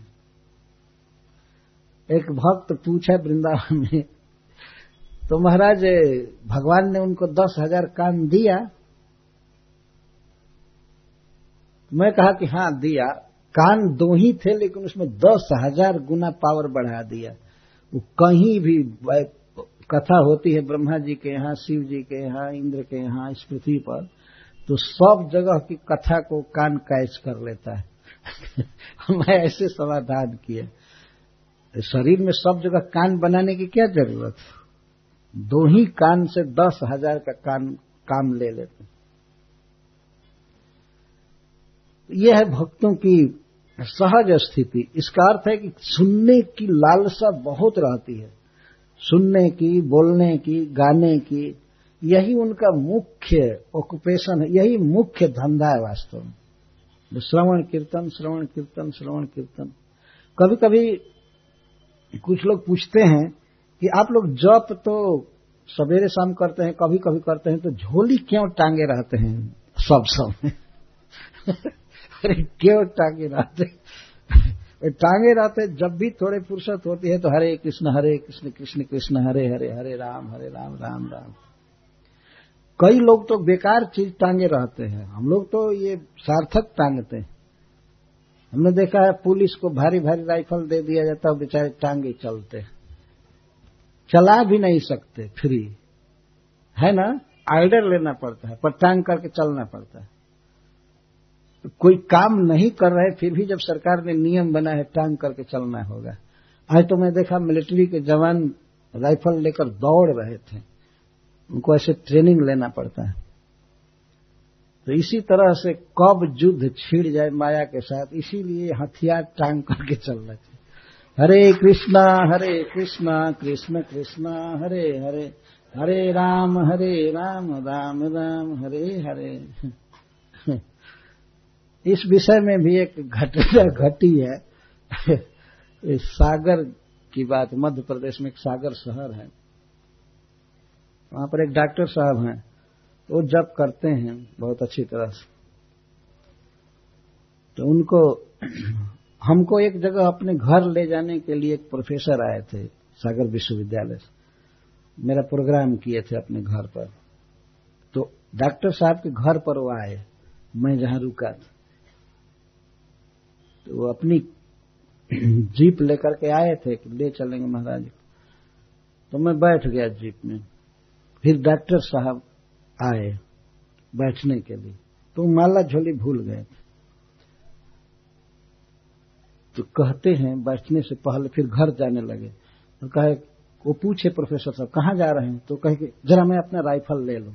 एक भक्त पूछा वृंदावन में तो महाराज, भगवान ने उनको दस हज़ार कान दिया? मैं कहा कि हाँ दिया। कान दो ही थे, लेकिन उसमें दस हज़ार गुना पावर बढ़ा दिया। वो कहीं भी कथा होती है ब्रह्मा जी के यहाँ, शिव जी के यहाँ, इंद्र के यहाँ, इस पृथ्वी पर तो सब जगह की कथा को कान कैच कर लेता है। (laughs) मैं ऐसे समाधान किया शरीर में सब जगह कान बनाने की क्या ज़रूरत? दो ही कान से दस हज़ार का कान, काम ले लेते यह है भक्तों की सहज स्थिति। इसका अर्थ है कि सुनने की लालसा बहुत रहती है। सुनने की, बोलने की, गाने की, यही उनका मुख्य ऑक्युपेशन है, यही मुख्य धंधा है वास्तव में। श्रवण कीर्तन श्रवण कीर्तन श्रवण कीर्तन। कभी कभी कुछ लोग पूछते हैं कि आप लोग जप तो सवेरे शाम करते हैं कभी कभी करते हैं तो झोली क्यों टांगे रहते हैं सब सब? अरे क्यों टांगे रहते (laughs) टांगे रहते जब भी थोड़े फुर्सत होती है तो हरे कृष्ण हरे कृष्ण कृष्ण कृष्ण, हरे हरे हरे राम हरे राम राम राम। कई लोग तो बेकार चीज़ टांगे रहते हैं। हम लोग तो ये सार्थक टांगते हैं। हमने देखा है पुलिस को भारी भारी राइफल दे दिया जाता है, बेचारे टांगे चलते चला भी नहीं सकते, फ्री। है ना? आर्डर लेना पड़ता है, पर टांग करके चलना पड़ता है। कोई काम नहीं कर रहे, फिर भी जब सरकार ने नियम बना है, टांग करके चलना होगा। आज तो मैं देखा, मिलिट्री के जवान राइफल लेकर दौड़ रहे थे। उनको ऐसे ट्रेनिंग लेना पड़ता है। तो इसी तरह से कब युद्ध छिड़ जाए माया के साथ, इसीलिए हथियार टांग करके चलना चाहिए हरे कृष्णा हरे कृष्णा, कृष्ण कृष्णा, हरे हरे हरे राम हरे राम राम राम, हरे हरे। इस विषय में भी एक घटना (laughs) घटी है। इस सागर की बात, मध्य प्रदेश में एक सागर शहर है। वहाँ पर एक डॉक्टर साहब हैं। वो जब करते हैं, बहुत अच्छी तरह से। तो उनको, (clears throat) हमको एक जगह अपने घर ले जाने के लिए एक प्रोफेसर आए थे, सागर विश्वविद्यालय से। मेरा प्रोग्राम किए थे अपने घर पर। तो डॉक्टर साहब के घर पर वो आए, मैं जहाँ रुका था। तो वो अपनी (clears throat) जीप लेकर के आए थे कि ले चलेंगे महाराज। तो मैं बैठ गया जीप में। फिर डॉक्टर साहब आए बैठने के लिए। तो माला झोली भूल गए। थे तो कहते हैं, बैठने से पहले फिर घर जाने लगे। तो कहे, वो पूछे प्रोफेसर साहब, कहाँ जा रहे हैं? तो कहे कि, जरा मैं अपना राइफल ले लू।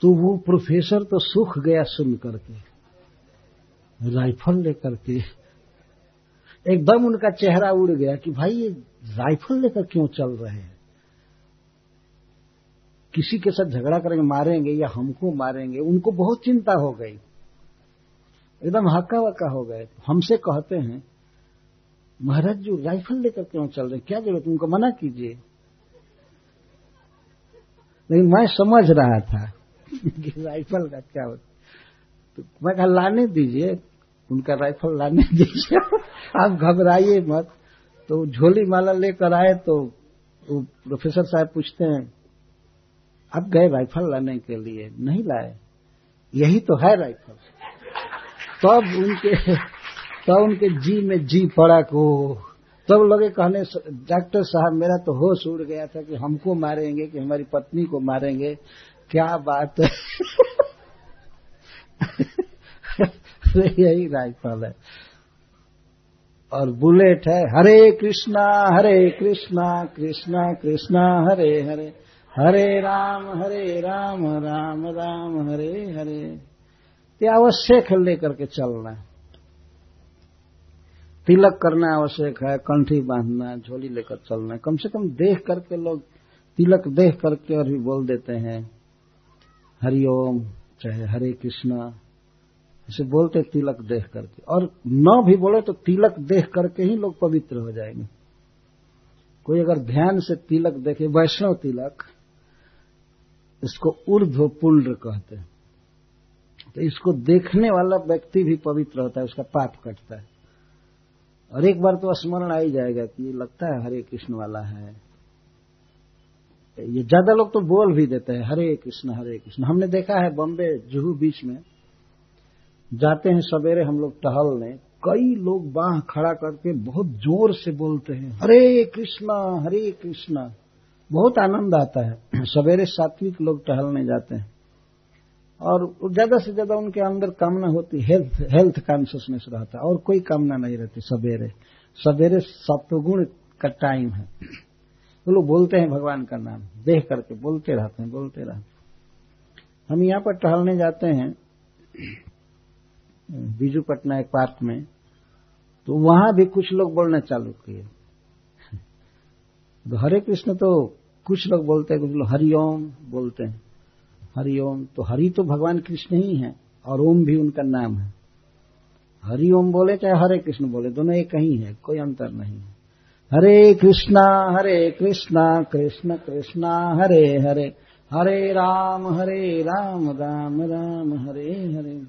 तो वो प्रोफेसर तो सूख गया सुन करके। राइफल लेकर के एकदम उनका चेहरा उड़ गया कि भाई, ये राइफल लेकर क्यों चल रहे हैं? किसी के साथ झगड़ा करेंगे, मारेंगे या हमको मारेंगे, उनको बहुत चिंता हो गई। एकदम हक्का वक्का हो गए। हमसे कहते हैं, महाराज जी, राइफल लेकर क्यों चल रहे क्या ज़रूरत उनको मना कीजिए। लेकिन मैं समझ रहा था (laughs) कि राइफल का क्या होता तो मैं कहा, लाने दीजिए। उनका राइफल लाने (laughs) दीजिए। आप घबराइए मत। तो झोली माला लेकर आए तो वो प्रोफेसर साहब पूछते हैं, आप गए राइफल लाने के लिए? नहीं लाए। यही तो है राइफल तब उनके तब उनके जी में जी पड़ा को तब लगे कहने, डॉक्टर साहब, मेरा तो होश उड़ गया था कि हमको मारेंगे, कि हमारी पत्नी को मारेंगे। क्या बात है? (laughs) यही राइफल है। और बुलेट है, हरे कृष्णा हरे कृष्णा कृष्णा कृष्णा, हरे हरे हरे राम हरे राम राम राम, हरे हरे। ये आवश्यक है लेकर के चलना। तिलक करना आवश्यक है, कंठी बांधना, झोली लेकर चलना। कम से कम देख करके लोग तिलक देख करके और भी बोल देते हैं हरिओम चाहे हरे कृष्णा। इसे बोलते तिलक देख करके। और न भी बोले तो तिलक देख करके ही लोग पवित्र हो जाएँगे। कोई अगर ध्यान से तिलक देखे, वैष्णव तिलक, इसको ऊर्ध्व पुण्य कहते हैं। तो इसको देखने वाला व्यक्ति भी पवित्र होता है, उसका पाप कटता है। और एक बार तो स्मरण आ ही जाएगा कि ये लगता है हरे कृष्ण वाला है। ये ज़्यादा लोग तो बोल भी देते हैं, हरे कृष्ण हरे कृष्ण। हमने देखा है बॉम्बे, जुहू बीच में जाते हैं सवेरे हम लोग टहलने, कई लोग बाह खड़ा करके बहुत ज़ोर से बोलते हैं, हरे कृष्णा हरे कृष्णा। बहुत आनंद आता है। (clears throat) सवेरे सात्विक लोग टहलने जाते हैं। और ज़्यादा से ज़्यादा उनके अंदर कामना होती, हेल्थ हेल्थ कॉन्शियसनेस रहता है। और कोई कामना नहीं रहती सवेरे। सवेरे सत्वगुण का टाइम है। (clears throat) वो लोग बोलते हैं भगवान का नाम। देख करके बोलते रहते हैं, बोलते रहते हैं। हम यहाँ पर टहलने जाते हैं। (clears throat) बीजू पटना एक पार्क में तो वहाँ भी कुछ लोग बोलना चालू किए। तो हरे कृष्ण तो कुछ लोग बोलते हैं, कुछ लोग हरिओम बोलते हैं। हरिओम तो हरि तो भगवान कृष्ण ही है, और ओम भी उनका नाम है। हरिओम बोले चाहे हरे कृष्ण बोले, दोनों एक ही है, कोई अंतर नहीं है। हरे कृष्णा हरे कृष्णा, कृष्ण कृष्णा, हरे हरे हरे राम हरे राम राम राम, हरे हरे।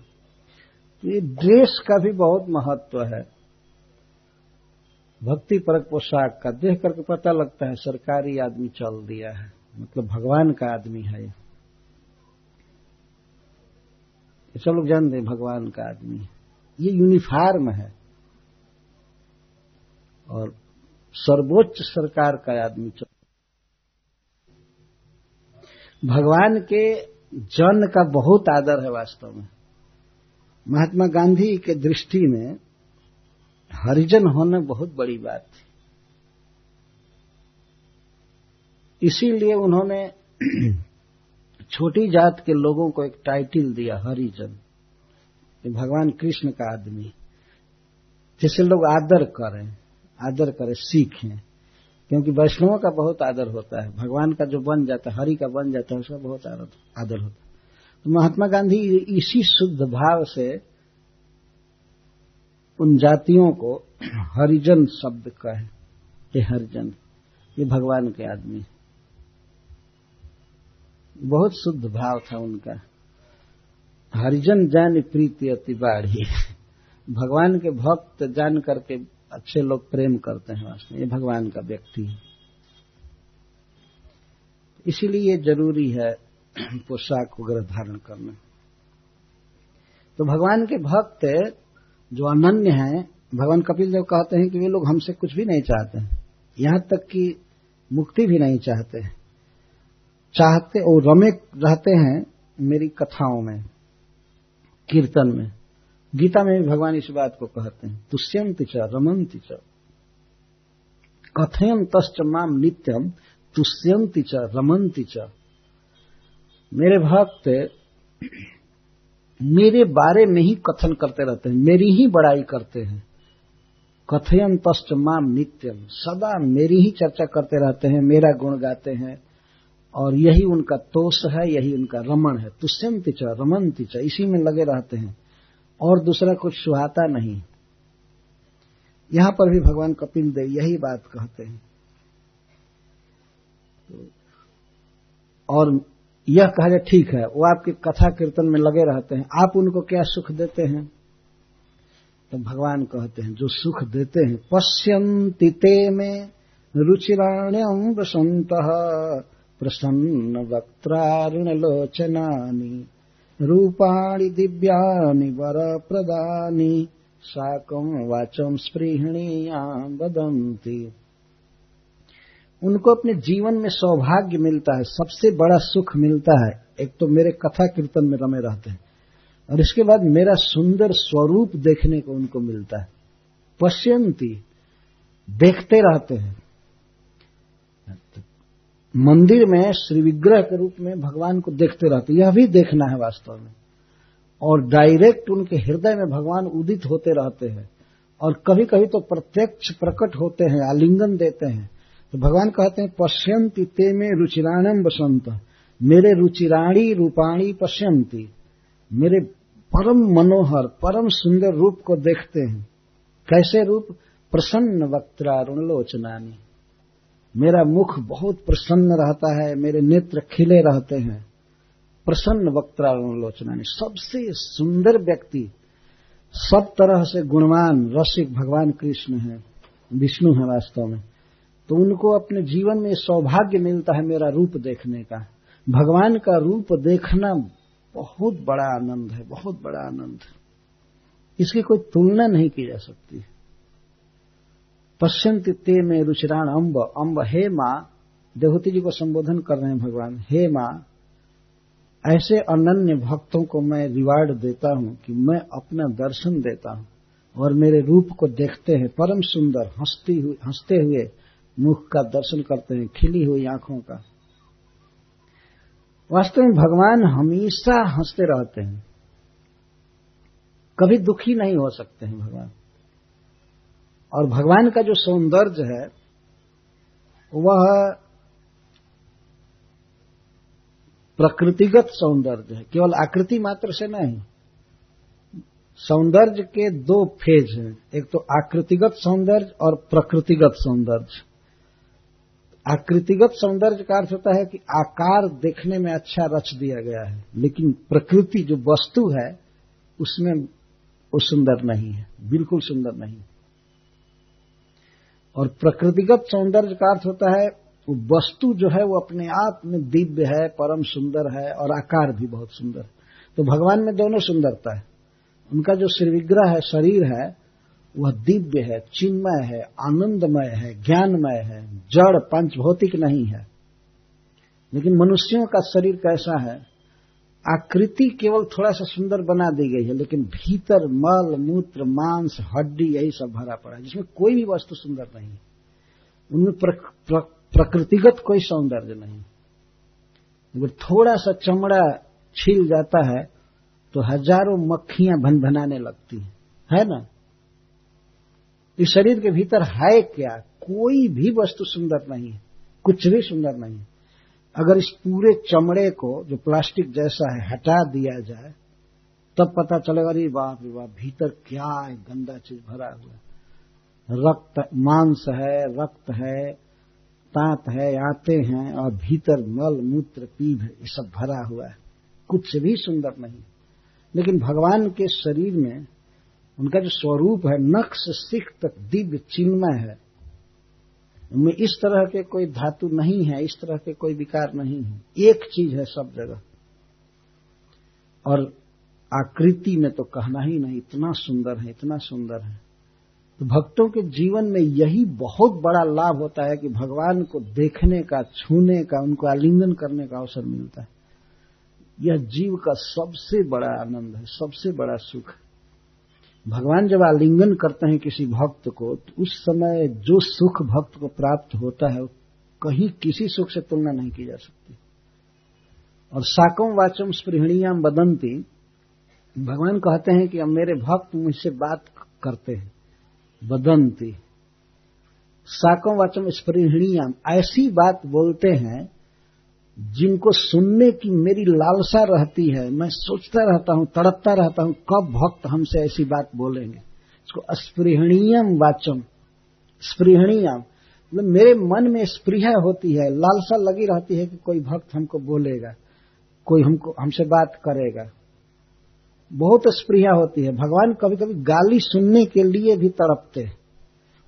ये ड्रेस का भी बहुत महत्व है। भक्ति परक पोशाक का देख करके पता लगता है, सरकारी आदमी चल दिया है। मतलब भगवान का आदमी है ये। सब लोग जानते हैं भगवान का आदमी ये यूनिफॉर्म है। और सर्वोच्च सरकार का आदमी चल भगवान के जन का बहुत आदर है वास्तव में। महात्मा गांधी के दृष्टि में हरिजन होना बहुत बड़ी बात थी। इसीलिए उन्होंने (clears throat) छोटी जात के लोगों को एक टाइटल दिया, हरिजन। भगवान कृष्ण का आदमी। जिसे लोग आदर करें आदर करें, सीखें। क्योंकि वैष्णवों का बहुत आदर होता है। भगवान का जो बन जाता है, हरि का बन जाता है, उसका बहुत आदर होता है। तो महात्मा गांधी इसी शुद्ध भाव से उन जातियों को हरिजन शब्द कहे ये हरिजन, ये भगवान के आदमी बहुत शुद्ध भाव था उनका। हरिजन जान प्रीति अति बाढ़ी। भगवान के भक्त जान करके अच्छे लोग प्रेम करते हैं वास्तव ये भगवान का व्यक्ति है। इसीलिए ज़रूरी है (clears throat) पोशाक वगैरह धारण करना। तो भगवान के भक्त जो अनन्य हैं, भगवान कपिल देव कहते हैं कि वे लोग हमसे कुछ भी नहीं चाहते हैं। यहाँ तक कि मुक्ति भी नहीं चाहते चाहते और रमे रहते हैं मेरी कथाओं में, कीर्तन में। गीता में भी भगवान इस बात को कहते हैं, तुष्यंत च, रमंत च। कथयन तश्च माम नित्यम तुष्यंति च, रमंति च। मेरे भक्त मेरे बारे में ही कथन करते रहते हैं, मेरी ही बड़ाई करते हैं। कथयन तस्त माम नित्यम, सदा मेरी ही चर्चा करते रहते हैं, मेरा गुण गाते हैं, और यही उनका तोष है, यही उनका रमण है। तुष्यम च रमन च, इसी में लगे रहते हैं, और दूसरा कुछ सुहाता नहीं। यहाँ पर भी भगवान कपिल देव यही बात कहते हैं। और यह कहा जाए ठीक है, वो आपके कथा कीर्तन में लगे रहते हैं। आप उनको क्या सुख देते हैं? तो भगवान कहते हैं, जो सुख देते हैं पश्यंति ते में रुचिराण्यम वसंत प्रसन्न वक्त्रारुणलोचनानि रूपाणि दिव्यानि वर प्रदानि साकम वाचम स्पृहणीयाम वदंती उनको अपने जीवन में सौभाग्य मिलता है, सबसे बड़ा सुख मिलता है। एक तो मेरे कथा कीर्तन में रमे रहते हैं। और इसके बाद मेरा सुंदर स्वरूप देखने को उनको मिलता है। पश्यंती, देखते रहते हैं। मंदिर में, श्री विग्रह के रूप में भगवान को देखते रहते यह भी देखना है वास्तव में। और डायरेक्ट उनके हृदय में भगवान उदित होते रहते हैं। और कभी कभी तो प्रत्यक्ष प्रकट होते हैं, आलिंगन देते हैं। तो भगवान कहते हैं पश्यंती ते में रुचिराणम बसंत मेरे रुचिराणी रूपाणी पश्यंती मेरे परम मनोहर, परम सुंदर रूप को देखते हैं। कैसे रूप? प्रसन्न वक्त्रारुण लोचनानी। मेरा मुख बहुत प्रसन्न रहता है, मेरे नेत्र खिले रहते हैं। प्रसन्न वक्त्रारुण लोचनानी। सबसे सुंदर व्यक्ति, सब तरह से गुणवान, रसिक भगवान कृष्ण है, विष्णु है वास्तव में। तो उनको अपने जीवन में सौभाग्य मिलता है मेरा रूप देखने का। भगवान का रूप देखना बहुत बड़ा आनंद है, बहुत बड़ा आनंद। इसकी कोई तुलना नहीं की जा सकती। पश्यंत ते में रुचिराण अम्ब अम्ब हे माँ देवती जी को संबोधन कर रहे हैं भगवान, हे माँ, ऐसे अनन्य भक्तों को मैं रिवार्ड देता हूँ कि मैं अपना दर्शन देता हूँ और मेरे रूप को देखते हैं, परम सुंदर, हंसती हुई हँसते हुए मुख का दर्शन करते हैं, खिली हुई आँखों का। वास्तव में भगवान हमेशा हँसते रहते हैं। कभी दुखी नहीं हो सकते हैं भगवान। और भगवान का जो सौंदर्य है, वह प्रकृतिगत सौंदर्य है, केवल आकृति मात्र से नहीं। सौंदर्य के दो फ़ेज़ हैं, एक तो आकृतिगत सौंदर्य और प्रकृतिगत सौंदर्य। आकृतिगत सौंदर्य का अर्थ होता है कि आकार देखने में अच्छा रच दिया गया है, लेकिन प्रकृति जो वस्तु है, उसमें वो सुंदर नहीं है, बिल्कुल सुंदर नहीं और प्रकृतिगत सौंदर्य का अर्थ होता है, वो वस्तु जो है, वो अपने आप में दिव्य है, परम सुंदर है, और आकार भी बहुत सुंदर है। तो भगवान में दोनों सुंदरता है। उनका जो श्रीविग्रह है, शरीर है वह दिव्य है चिन्मय है आनंदमय है ज्ञानमय है जड़ पंचभौतिक नहीं है। लेकिन मनुष्यों का शरीर कैसा है? आकृति केवल थोड़ा सा सुंदर बना दी गई है लेकिन भीतर मल मूत्र मांस हड्डी यही सब भरा पड़ा है जिसमें कोई भी वस्तु सुंदर नहीं उनमें प्र, प्र, प्रकृतिगत कोई सौंदर्य नहीं। अगर थोड़ा सा चमड़ा छील जाता है तो हज़ारों मक्खियाँ भन भनाने लगती हैं। है ना? इस शरीर के भीतर है क्या? कोई भी वस्तु सुंदर नहीं है। कुछ भी सुंदर नहीं है। अगर इस पूरे चमड़े को जो प्लास्टिक जैसा है हटा दिया जाए, तब पता चलेगा, अरे बाप रे बाप, भीतर क्या है, गंदा चीज़ भरा हुआ रक्त, मांस है, रक्त है, तांत है, आते हैं और भीतर मल, मूत्र, पीभ, ये सब भरा हुआ है। कुछ भी सुंदर नहीं लेकिन भगवान के शरीर में उनका जो स्वरूप है, नक्श सिख तक दिव्य, चिन्मय है। उनमें इस तरह के कोई धातु नहीं है, इस तरह के कोई विकार नहीं है। एक चीज़ है सब जगह। और आकृति में तो कहना ही नहीं, इतना सुंदर है, इतना सुंदर है। तो भक्तों के जीवन में यही बहुत बड़ा लाभ होता है कि भगवान को देखने का, छूने का, उनको आलिंगन करने का अवसर मिलता है। यह जीव का सबसे बड़ा आनंद है, सबसे बड़ा सुख है। भगवान जब आलिंगन करते हैं किसी भक्त को तो उस समय जो सुख भक्त को प्राप्त होता है, कहीं किसी सुख से तुलना नहीं की जा सकती। और साकम वाचम स्पृहणियाम बदंती भगवान कहते हैं कि अब मेरे भक्त मुझसे बात करते हैं। बदंती साकम वाचम स्पृहणियाम ऐसी बात बोलते हैं जिनको सुनने की मेरी लालसा रहती है, मैं सोचता रहता हूँ, तड़पता रहता हूँ, कब भक्त हमसे ऐसी बात बोलेंगे? इसको स्पृहणीयम वाचम, स्पृहणीयम। मतलब मेरे मन में स्पृह होती है, लालसा लगी रहती है कि कोई भक्त हमको बोलेगा, कोई हमको, हमसे बात करेगा। बहुत स्पृहा होती है। भगवान कभी कभी गाली सुनने के लिए भी तड़पते हैं।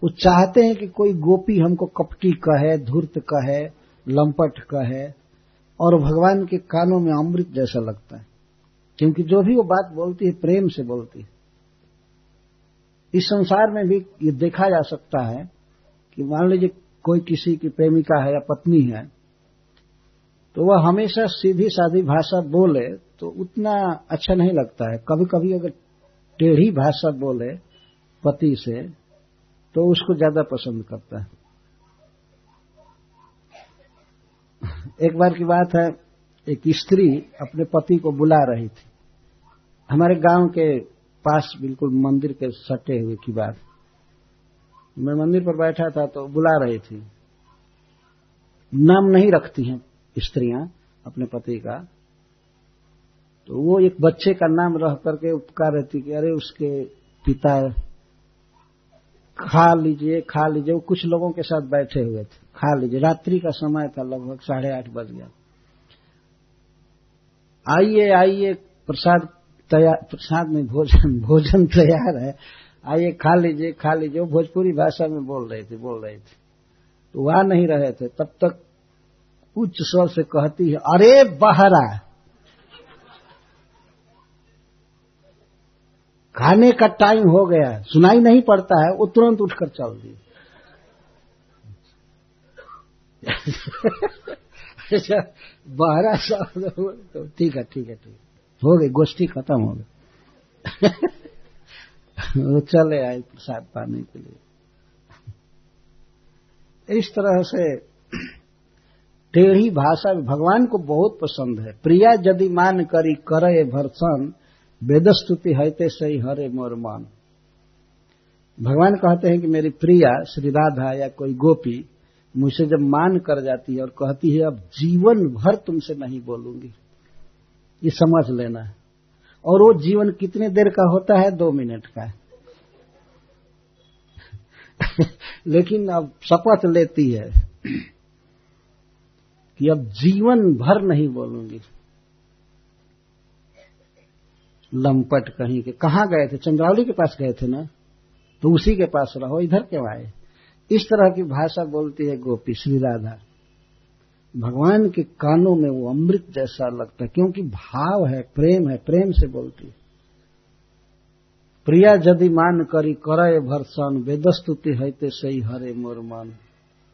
वो चाहते हैं कि कोई गोपी हमको कपटी कहे, धूर्त कहे, लंपट कहे और भगवान के कानों में अमृत जैसा लगता है। क्योंकि जो भी वो बात बोलती है, प्रेम से बोलती है। इस संसार में भी ये देखा जा सकता है कि मान लीजिए कोई किसी की प्रेमिका है या पत्नी है तो वह हमेशा सीधी सादी भाषा बोले तो उतना अच्छा नहीं लगता है। कभी कभी अगर टेढ़ी भाषा बोले पति से तो उसको ज़्यादा पसंद करता है। एक बार की बात है, एक स्त्री अपने पति को बुला रही थी। हमारे गाँव के पास बिल्कुल मंदिर के सटे हुए की बात। मैं मंदिर पर बैठा था तो बुला रही थी। नाम नहीं रखती हैं स्त्रियाँ अपने पति का। तो वो एक बच्चे का नाम रह करके उपकार रहती कि अरे उसके पिता खा लीजिए खा लीजिए। वो कुछ लोगों के साथ बैठे हुए थे। खा लीजिए। रात्रि का समय था, लगभग साढ़े आठ बज गया। आइए आइए, प्रसाद तैयार, प्रसाद में भोजन (laughs) भोजन तैयार है। आइए, खा लीजिए खा लीजिए। वो भोजपुरी भाषा में बोल रहे थे, बोल रहे थे। तो वहाँ नहीं रहे थे। तब तक उच्च स्वर से कहती है, अरे बहरा! खाने का टाइम हो गया सुनाई नहीं पड़ता है वो तुरंत उठकर चल दी (laughs) अच्छा, बहरा शब्द तो ठीक है ठीक है ठीक हो। गई गोष्ठी खत्म हो गई। (laughs) वो चले आए प्रसाद पाने के लिए। इस तरह से टेढ़ी भाषा भगवान को बहुत पसंद है। प्रिया यदि मान करी करे भरसन वेदस्तुति हते सही हरे मोर मान। भगवान कहते हैं कि मेरी प्रिया श्री राधा या कोई गोपी मुझसे जब मान कर जाती है और कहती है, अब जीवन भर तुमसे नहीं बोलूँगी। ये समझ लेना है। और वो जीवन कितने देर का होता है? दो मिनट का है। (laughs) लेकिन अब शपथ लेती है कि अब जीवन भर नहीं बोलूँगी। लंपट कहीं के। कहा गए थे? चंद्रावली के पास गए थे ना? तो उसी के पास रहो, इधर क्यों आए? इस तरह की भाषा बोलती है गोपी श्री राधा। भगवान के कानों में वो अमृत जैसा लगता है, क्योंकि भाव है, प्रेम है, प्रेम से बोलती है। प्रिया यदि मान करी करे भरसन वेदस्तुति हैते सही हरे मोर मन।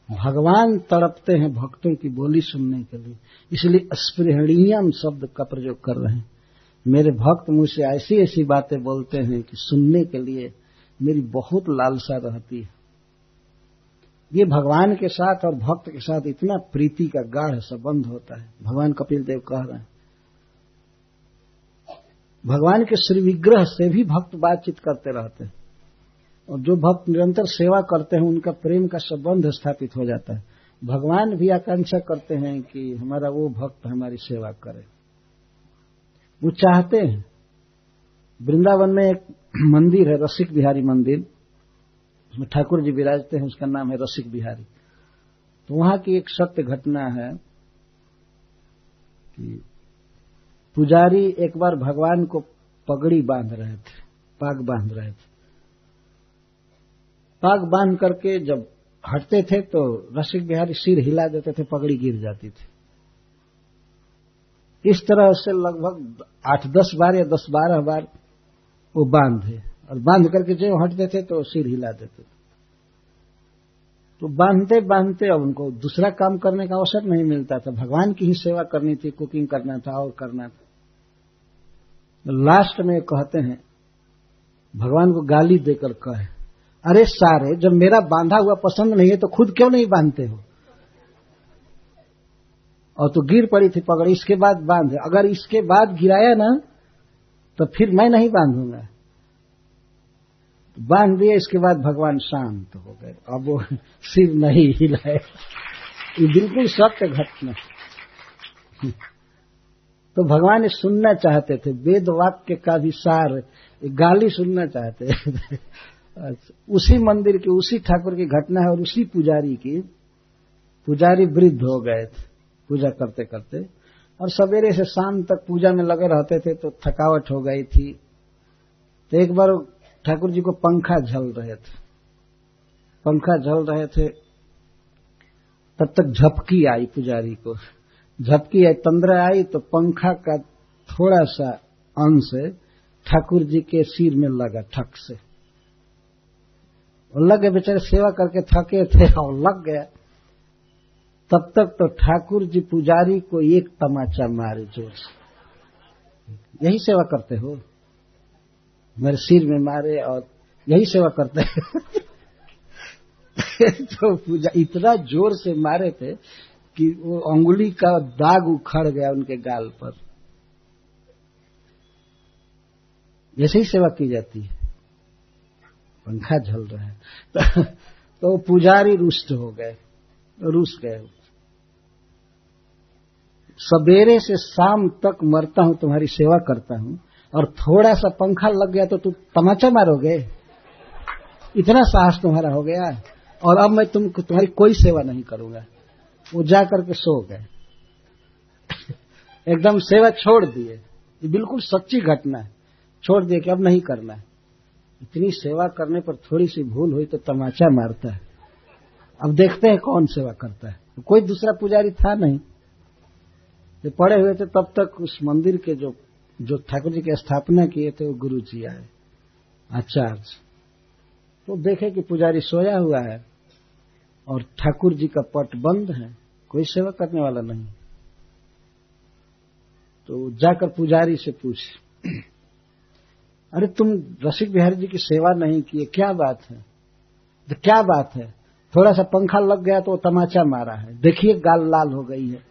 भगवान तड़पते हैं भक्तों की बोली सुनने के लिए, इसलिए स्पृहणीयम शब्द का प्रयोग कर रहे हैं। मेरे भक्त मुझसे ऐसी ऐसी बातें बोलते हैं कि सुनने के लिए मेरी बहुत लालसा रहती है। ये भगवान के साथ और भक्त के साथ इतना प्रीति का गाढ़ संबंध होता है। भगवान कपिल देव कह रहे हैं, भगवान के श्री विग्रह से भी भक्त बातचीत करते रहते हैं। और जो भक्त निरंतर सेवा करते हैं, उनका प्रेम का संबंध स्थापित हो जाता है। भगवान भी आकांक्षा करते हैं कि हमारा वो भक्त हमारी सेवा करे। वो चाहते हैं। वृंदावन में एक मंदिर है, रसिक बिहारी मंदिर। उसमें ठाकुर जी विराजते हैं, उसका नाम है रसिक बिहारी। तो वहाँ की एक सत्य घटना है कि पुजारी एक बार भगवान को पगड़ी बाँध रहे थे, पाग बाँध रहे थे। पाग बाँध करके जब हटते थे तो रसिक बिहारी सिर हिला देते थे, पगड़ी गिर जाती थी। इस तरह से लगभग आठ, दस बार या दस बारह बार वो बांधे और बाँध करके जो हटते थे तो सिर हिला देते थे। तो बांधते बांधते अब उनको दूसरा काम करने का अवसर नहीं मिलता था। भगवान की ही सेवा करनी थी कुकिंग करना था और करना था। लास्ट में कहते हैं, भगवान को गाली देकर कहे, अरे सारे, जब मेरा बांधा हुआ पसंद नहीं है तो खुद क्यों नहीं बांधते हो? और तो गिर पड़ी थी पकड़, इसके बाद बाँध। अगर इसके बाद गिराया ना तो फिर मैं नहीं बांधूँगा। बाँध दिया, इसके बाद भगवान शांत हो गए। अब वो (laughs) सिर नहीं हिलाए। ये बिल्कुल सत्य घटना। तो भगवान ये सुनना चाहते थे। वेद वाक्य का भी सार गाली सुनना चाहते थे। उसी मंदिर की, उसी ठाकुर की घटना है और उसी पुजारी की। पुजारी वृद्ध हो गए थे। पूजा करते करते। और सवेरे से शाम तक पूजा में लगे रहते थे तो थकावट हो गई थी। तो एक बार ठाकुर जी को पंखा झल रहे थे। पंखा झल रहे थे। तब तक झपकी आई पुजारी को। झपकी आई, तंद्रा आई तो पंखा का थोड़ा सा अंश ठाकुर जी के सिर में लगा ठक से। लग गए बेचारे सेवा करके थके थे और लग गया। तब तक तो ठाकुर जी पुजारी को एक तमाचा मारे ज़ोर से यही सेवा करते हो? मेरे सिर में मारे और यही सेवा करते (laughs) तो पूजा इतना ज़ोर से मारे थे कि वो अंगुली का दाग उखड़ गया उनके गाल पर। ऐसे ही सेवा की जाती है पंखा झल रहा है। (laughs) तो, तो पुजारी रुष्ट हो गए रुस गए। सवेरे से शाम तक मरता हूँ, तुम्हारी सेवा करता हूँ, और थोड़ा सा पंखा लग गया तो तुम तमाचा मारोगे। इतना साहस तुम्हारा हो गया, और अब मैं तुम तुम्हारी कोई सेवा नहीं करूँगा। वो जा करके सो गए। (laughs) एकदम सेवा छोड़ दिए। ये बिल्कुल सच्ची घटना है। छोड़ दिए कि अब नहीं करना है। इतनी सेवा करने पर थोड़ी सी भूल हुई तो तमाचा मारता है। अब देखते हैं कौन सेवा करता है। कोई दूसरा पुजारी था नहीं। जो पड़े हुए थे, तब तक उस मंदिर के जो जो ठाकुर जी की स्थापना किए थे, वो गुरु जी आए। आचार्य। तो देखे कि पुजारी सोया हुआ है और ठाकुर जी का पट बंद है, कोई सेवा करने वाला नहीं। तो जाकर पुजारी से पूछ, अरे तुम रसिक बिहारी जी की सेवा नहीं किए, क्या बात है? तो क्या बात है? थोड़ा सा पंखा लग गया तो वो तमाचा मारा है। देखिए, गाल लाल हो गई है।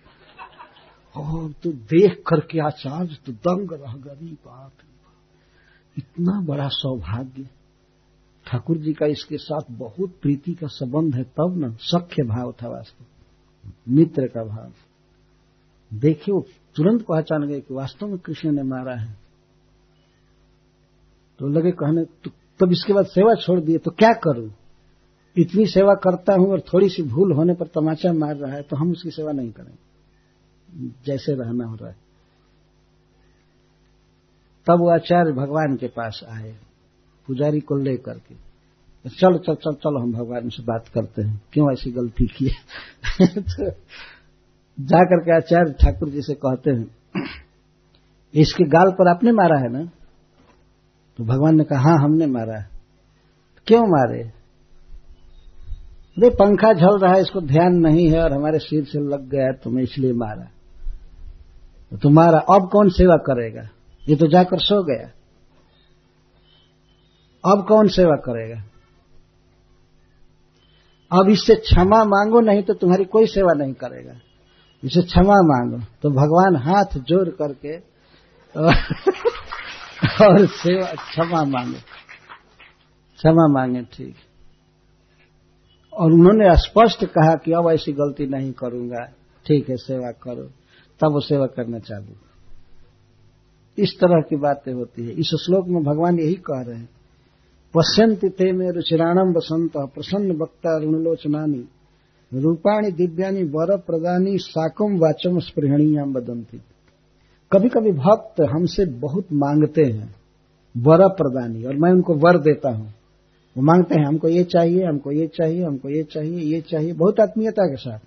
और तो देख करके आचार्य तो दंग रह गई बाप इतना बड़ा सौभाग्य। ठाकुर जी का इसके साथ बहुत प्रीति का संबंध है तब न, सख्य भाव था वास्तव मित्र का भाव। देखे वो तुरंत पहचान गए कि वास्तव में कृष्ण ने मारा है। तो लगे कहने तो तब इसके बाद सेवा छोड़ दिए तो क्या करूँ? इतनी सेवा करता हूँ और थोड़ी सी भूल होने पर तमाचा मार रहा है तो हम उसकी सेवा नहीं करेंगे। जैसे रहना हो रहा है। तब वो आचार्य भगवान के पास आए, पुजारी को लेकर के। चलो, चल चल, चलो हम भगवान से बात करते हैं। क्यों ऐसी गलती की? तो (laughs) जाकर के आचार्य ठाकुर जी से कहते हैं, इसके गाल पर आपने मारा है ना? तो भगवान ने कहा हाँ हमने मारा है। क्यों मारे? अरे, पंखा झल रहा है, इसको ध्यान नहीं है और हमारे सिर से लग गया तो मैं इसलिए मारा। तो तुम्हारा अब कौन सेवा करेगा? ये तो जाकर सो गया। अब कौन सेवा करेगा? अब इससे क्षमा मांगो, नहीं तो तुम्हारी कोई सेवा नहीं करेगा। इसे क्षमा मांगो। तो भगवान हाथ जोड़ करके और सेवा, क्षमा मांगे। क्षमा मांगे, ठीक। और उन्होंने स्पष्ट कहा कि अब ऐसी गलती नहीं करूँगा। ठीक है, सेवा करो। तब वो सेवा करना चालू इस तरह की बातें होती है। इस श्लोक में भगवान यही कह रहे हैं पश्यंति थे में रुचिराणम बसंत प्रसन्न वक्ता ऋणलोचनानी, रूपाणी दिव्यानी वर प्रदानी साकम वाचम स्पृहणीयाम बदंती कभी कभी भक्त हमसे बहुत मांगते हैं वर प्रदानी और मैं उनको वर देता हूँ। वो मांगते हैं, हमको ये चाहिए, हमको ये चाहिए, हमको ये चाहिए ये चाहिए। बहुत आत्मीयता के साथ।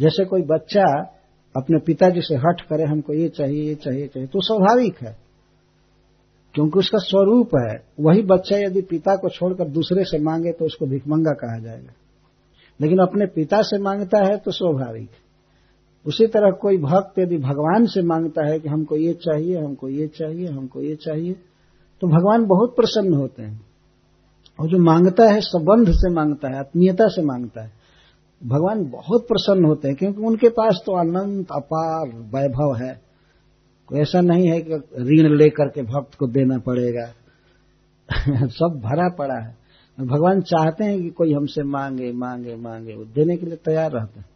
जैसे कोई बच्चा अपने पिताजी से हट करे, हमको ये चाहिए ये चाहिए चाहिए। तो स्वाभाविक है, क्योंकि उसका स्वरूप है। वही बच्चा यदि पिता को छोड़कर दूसरे से मांगे तो उसको भिकमंगा कहा जाएगा। लेकिन अपने पिता से माँगता है तो स्वाभाविक उसी तरह कोई भक्त यदि भगवान से माँगता है कि हमको ये चाहिए, हमको ये चाहिए, हमको ये चाहिए तो भगवान बहुत प्रसन्न होते हैं। और जो माँगता है, संबंध से माँगता है, आत्मीयता से माँगता है। भगवान बहुत प्रसन्न होते हैं, क्योंकि उनके पास तो अनंत, अपार वैभव है। कोई ऐसा नहीं है कि ऋण लेकर के भक्त को देना पड़ेगा। (laughs) सब भरा पड़ा है। भगवान चाहते हैं कि कोई हमसे मांगे मांगे मांगे, वो देने के लिए तैयार रहते हैं।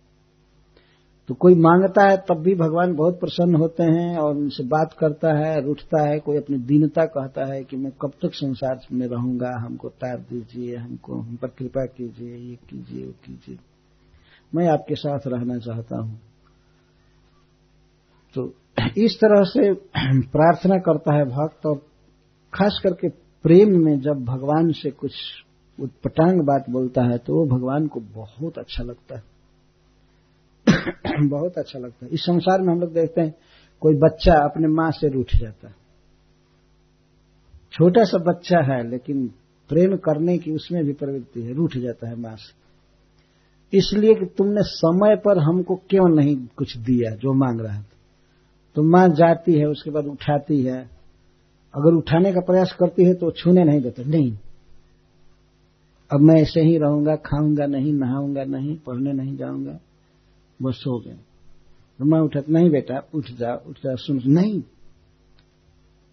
तो कोई माँगता है, तब भी भगवान बहुत प्रसन्न होते हैं और उनसे बात करता है रूठता है। कोई अपनी दीनता कहता है कि मैं कब तक संसार में रहूँगा, हमको तार दीजिए, हमको, हम पर कृपा कीजिए, ये कीजिए, वो कीजिए। मैं आपके साथ रहना चाहता हूँ। तो इस तरह से प्रार्थना करता है भक्त और खास करके प्रेम में जब भगवान से कुछ उत्पटांग बात बोलता है तो वो भगवान को बहुत अच्छा लगता है। (coughs) बहुत अच्छा लगता है। इस संसार में हम लोग देखते हैं, कोई बच्चा अपने माँ से रूठ जाता है। छोटा सा बच्चा है, लेकिन प्रेम करने की उसमें भी प्रवृत्ति है, रूठ जाता है माँ से। इसलिए कि तुमने समय पर हमको क्यों नहीं कुछ दिया जो मांग रहा था? तो माँ जाती है, उसके बाद उठाती है। अगर उठाने का प्रयास करती है तो छूने नहीं देते। नहीं। अब मैं ऐसे ही रहूँगा, खाऊँगा नहीं, नहाऊँगा नहीं, पढ़ने नहीं जाऊँगा बस हो गए। तो मैं उठा नहीं बेटा, उठ जा उठ जा, सुन। नहीं।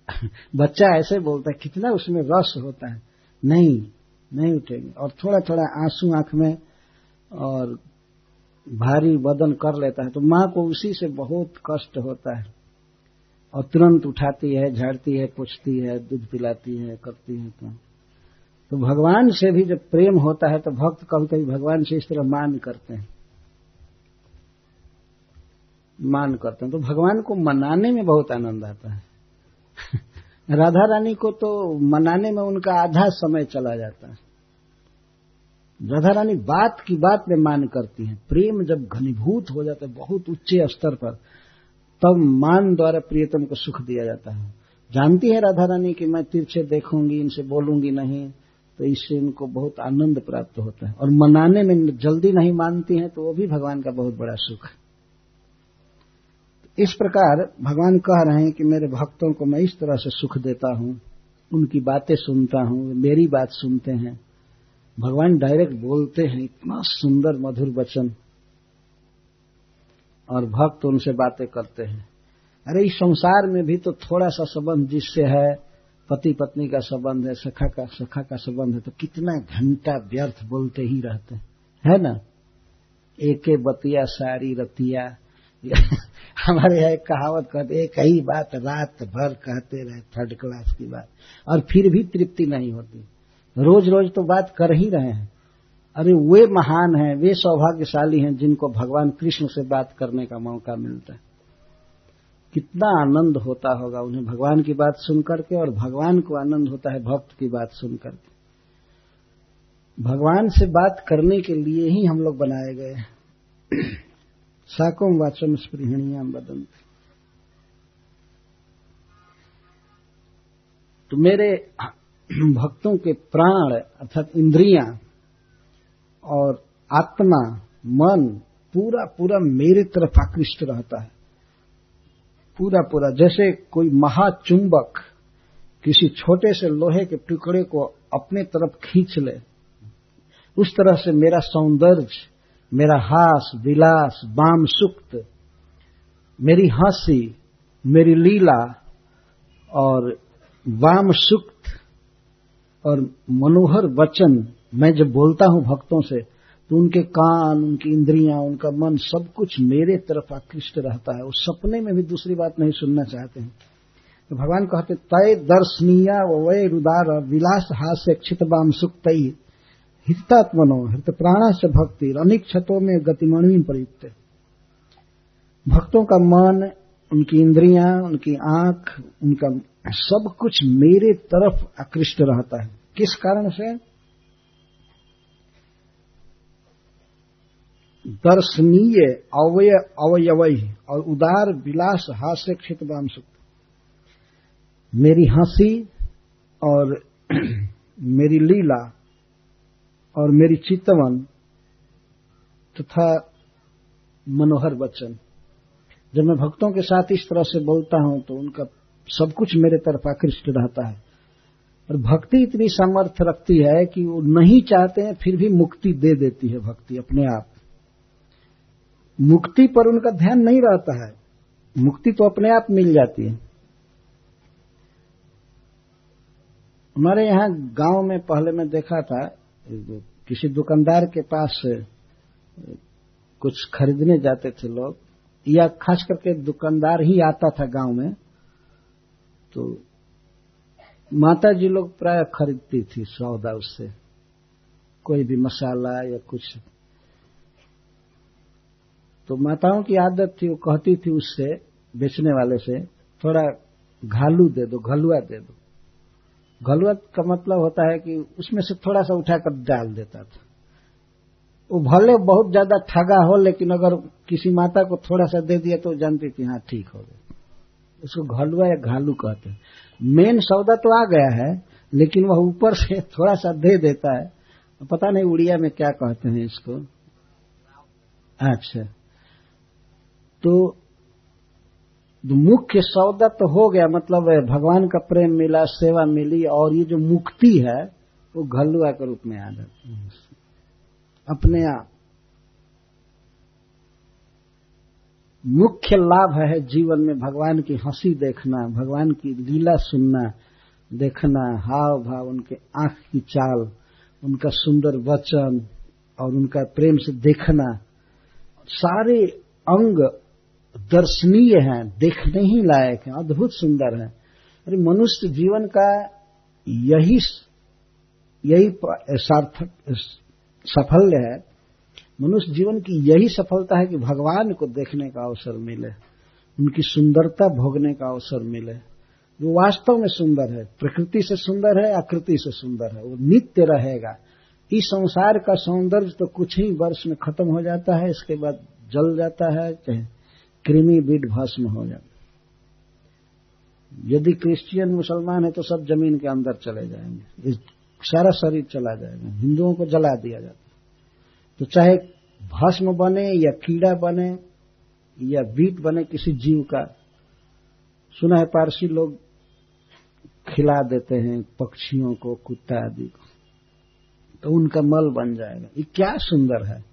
(laughs) बच्चा ऐसे बोलता है, कितना उसमें रस होता है। नहीं नहीं उठेंगे। और थोड़ा थोड़ा आँसू आँख में और भारी वदन कर लेता है तो माँ को उसी से बहुत कष्ट होता है और तुरंत उठाती है, झाड़ती है, पूछती है, दूध पिलाती है, करती है तो। तो भगवान से भी जब प्रेम होता है तो भक्त कभी कभी भगवान से इस तरह मान करते हैं। मान करते हैं तो भगवान को मनाने में बहुत आनंद आता है। (laughs) राधा रानी को तो मनाने में उनका आधा समय चला जाता है। राधा रानी बात की बात में मान करती हैं। प्रेम जब घनीभूत हो जाता है, बहुत उच्चे स्तर पर, तब मान द्वारा प्रियतम को सुख दिया जाता है। जानती है राधा रानी कि मैं तिरछे देखूँगी, इनसे बोलूँगी नहीं तो इससे इनको बहुत आनंद प्राप्त होता है। और मनाने में जल्दी नहीं मानती हैं तो वो भी भगवान का बहुत बड़ा सुख है। इस प्रकार भगवान कह रहे हैं कि मेरे भक्तों को मैं इस तरह से सुख देता हूँ, उनकी बातें सुनता हूँ, मेरी बात सुनते हैं। भगवान डायरेक्ट बोलते हैं, इतना सुंदर मधुर वचन। और भक्त उनसे बातें करते हैं। अरे, इस संसार में भी तो थोड़ा सा संबंध जिससे है पति पत्नी का संबंध है, सखा का सखा का संबंध है तो कितना घंटा व्यर्थ बोलते ही रहते हैं। है ना? एके बतिया, सारी रतिया। (laughs) हमारे यहाँ एक कहावत कहते, एक ही बात रात भर कहते रहे, थर्ड क्लास की बात। और फिर भी तृप्ति नहीं होती। रोज रोज तो बात कर ही रहे हैं। अरे वे महान हैं, वे सौभाग्यशाली हैं जिनको भगवान कृष्ण से बात करने का मौका मिलता है। कितना आनंद होता होगा उन्हें भगवान की बात सुन करके और भगवान को आनंद होता है भक्त की बात सुन करके भगवान से बात करने के लिए ही हम लोग बनाए गए साकोम वाचम स्पृहणियाम बदंत तो मेरे (clears throat) भक्तों के प्राण अर्थात इंद्रियाँ और आत्मा, मन पूरा पूरा मेरे तरफ़ आकृष्ट रहता है। पूरा पूरा जैसे कोई महाचुंबक किसी छोटे से लोहे के टुकड़े को अपने तरफ़ खींच ले, उस तरह से मेरा सौंदर्य, मेरा हास, विलास, बाम सुक्त, मेरी हँसी, मेरी लीला और वाम सुक्त और मनोहर वचन मैं जब बोलता हूँ भक्तों से तो उनके कान, उनकी इंद्रियाँ, उनका मन सब कुछ मेरे तरफ़ आकृष्ट रहता है। वो सपने में भी दूसरी बात नहीं सुनना चाहते हैं। तो भगवान कहते, तय दर्शनीय वय रुदार विलास हास्य क्षितबाम सुक्त। हितात्मनो, हित प्राणा से भक्ति अनेक क्षतों में गतिमणि प्रयुक्त। भक्तों का मन, उनकी इंद्रियाँ, उनकी आँख, उनका सब कुछ मेरे तरफ़ आकृष्ट रहता है। किस कारण से? दर्शनीय अवय, अवयवय और उदार विलास हास्य क्षितवाम सुख मेरी हँसी और (clears throat) मेरी लीला और मेरी चितवन तथा मनोहर वचन जब मैं भक्तों के साथ इस तरह से बोलता हूँ तो उनका सब कुछ मेरे तरफ़ आकृष्ट रहता है। और भक्ति इतनी सामर्थ्य रखती है कि वो नहीं चाहते हैं, फिर भी मुक्ति दे देती है भक्ति अपने आप। मुक्ति पर उनका ध्यान नहीं रहता है। मुक्ति तो अपने आप मिल जाती है। हमारे यहाँ गाँव में पहले मैं देखा था, किसी दुकानदार के पास, कुछ खरीदने जाते थे लोग, या खास करके दुकानदार ही आता था गाँव में। तो माता जी लोग प्राय खरीदती थी सौदा उससे। कोई भी मसाला या कुछ। तो माताओं की आदत थी, वो कहती थी उससे, बेचने वाले से, थोड़ा घालू दे दो, घलुआ दे दो। घलुआ का मतलब होता है कि उसमें से थोड़ा सा उठाकर डाल देता था। वो भले बहुत ज़्यादा ठगा हो, लेकिन अगर किसी माता को थोड़ा सा दे दिया तो जानती थी हाँ ठीक हो गया। उसको घलुआ या घालू कहते हैं। मेन सौदा तो आ गया है, लेकिन वह ऊपर से (laughs) थोड़ा सा दे देता है। पता नहीं उड़िया में क्या कहते हैं इसको। अच्छा। तो मुख्य सौदा तो हो गया मतलब भगवान का प्रेम मिला, सेवा मिली, और ये जो मुक्ति है, वो घलुआ के रूप में आ जाती है। अपने आप। मुख्य लाभ है जीवन में भगवान की हँसी देखना, भगवान की लीला सुनना, देखना, हाव भाव, उनके आँख की चाल, उनका सुंदर वचन और उनका प्रेम से देखना। सारे अंग दर्शनीय हैं, देखने ही लायक हैं, अद्भुत सुंदर हैं। अरे, मनुष्य जीवन का यही यही सार्थक सफल है। मनुष्य जीवन की यही सफलता है कि भगवान को देखने का अवसर मिले, उनकी सुंदरता भोगने का अवसर मिले। जो वास्तव में सुंदर है, प्रकृति से सुंदर है, आकृति से सुंदर है, वो नित्य रहेगा। इस संसार का सौंदर्य तो कुछ ही वर्ष में खत्म हो जाता है, इसके बाद जल जाता है, चाहे कृमि बीट भस्म हो जाता यदि क्रिश्चियन मुसलमान है तो सब ज़मीन के अंदर चले जाएँगे। सारा शरीर चला जाएगा। हिंदुओं को जला दिया जाता तो चाहे भस्म बने या कीड़ा बने या बीट बने किसी जीव का, सुना है पारसी लोग खिला देते हैं पक्षियों को, कुत्ता आदि को तो उनका मल बन जाएगा। ये क्या सुंदर है।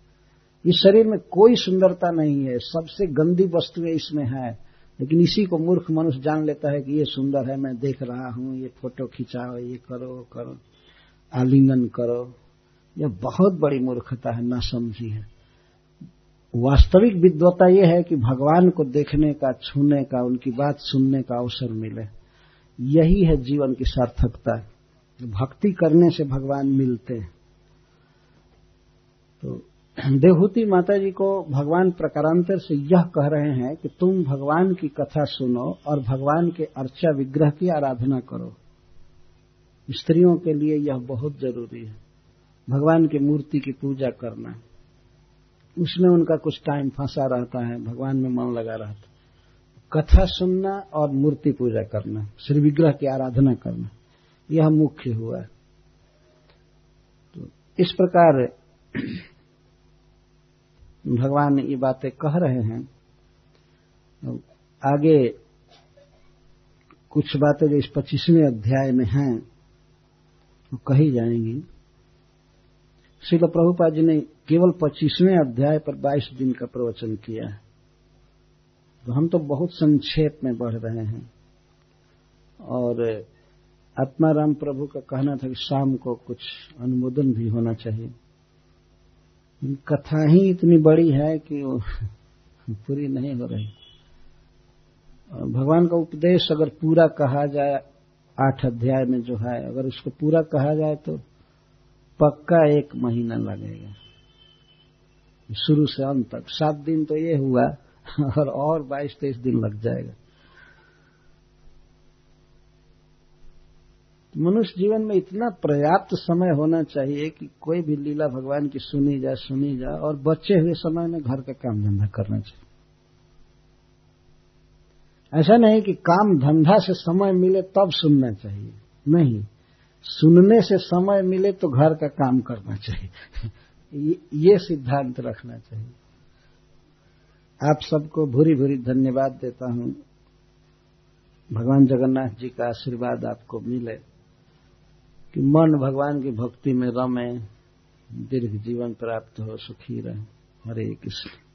इस शरीर में कोई सुंदरता नहीं है। सबसे गंदी वस्तुएँ इसमें है। लेकिन इसी को मूर्ख मनुष्य जान लेता है कि ये सुंदर है, मैं देख रहा हूँ, ये फ़ोटो खिंचाओ, ये करो करो, आलिंगन करो। यह बहुत बड़ी मूर्खता है ना समझी है। वास्तविक विद्वता यह है कि भगवान को देखने का, छूने का, उनकी बात सुनने का अवसर मिले। यही है जीवन की सार्थकता। भक्ति करने से भगवान मिलते हैं। तो देवहूति माता जी को भगवान प्रकारांतर से यह कह रहे हैं कि तुम भगवान की कथा सुनो और भगवान के अर्चा विग्रह की आराधना करो। स्त्रियों के लिए यह बहुत ज़रूरी है। भगवान की मूर्ति की पूजा करना उसमें उनका कुछ टाइम फंसा रहता है, भगवान में मन लगा रहता कथा सुनना और मूर्ति पूजा करना, श्री विग्रह की आराधना करना, यह मुख्य हुआ तो इस प्रकार भगवान ये बातें कह रहे हैं। आगे कुछ बातें जो इस पच्चीसवें अध्याय में हैं, वो कही जाएँगी। श्रील प्रभुपा जी ने केवल पच्चीसवें अध्याय पर बाईस दिन का प्रवचन किया है। तो हम तो बहुत संक्षेप में बढ़ रहे हैं। और आत्माराम प्रभु का कहना था कि शाम को कुछ अनुमोदन भी होना चाहिए। कथा ही इतनी बड़ी है कि वो (laughs) पूरी नहीं हो रही। भगवान का उपदेश अगर पूरा कहा जाए, आठ अध्याय में जो है, अगर उसको पूरा कहा जाए तो पक्का एक महीना लगेगा। शुरू से अंत तक। सात दिन तो ये हुआ, और और बाईस तेईस दिन लग जाएगा। मनुष्य जीवन में इतना पर्याप्त समय होना चाहिए कि कोई भी लीला भगवान की सुनी जाए सुनी जाए और बचे हुए समय में घर का काम धंधा करना चाहिए। ऐसा नहीं कि काम धंधा से समय मिले तब सुनना चाहिए। नहीं। सुनने से समय मिले तो घर का काम करना चाहिए। ये सिद्धांत रखना चाहिए। आप सबको भूरी भूरी धन्यवाद देता हूँ। भगवान जगन्नाथ जी का आशीर्वाद आपको मिले कि मन भगवान की भक्ति में रमे, दीर्घ जीवन प्राप्त हो, सुखी रहे। हरे कृष्ण।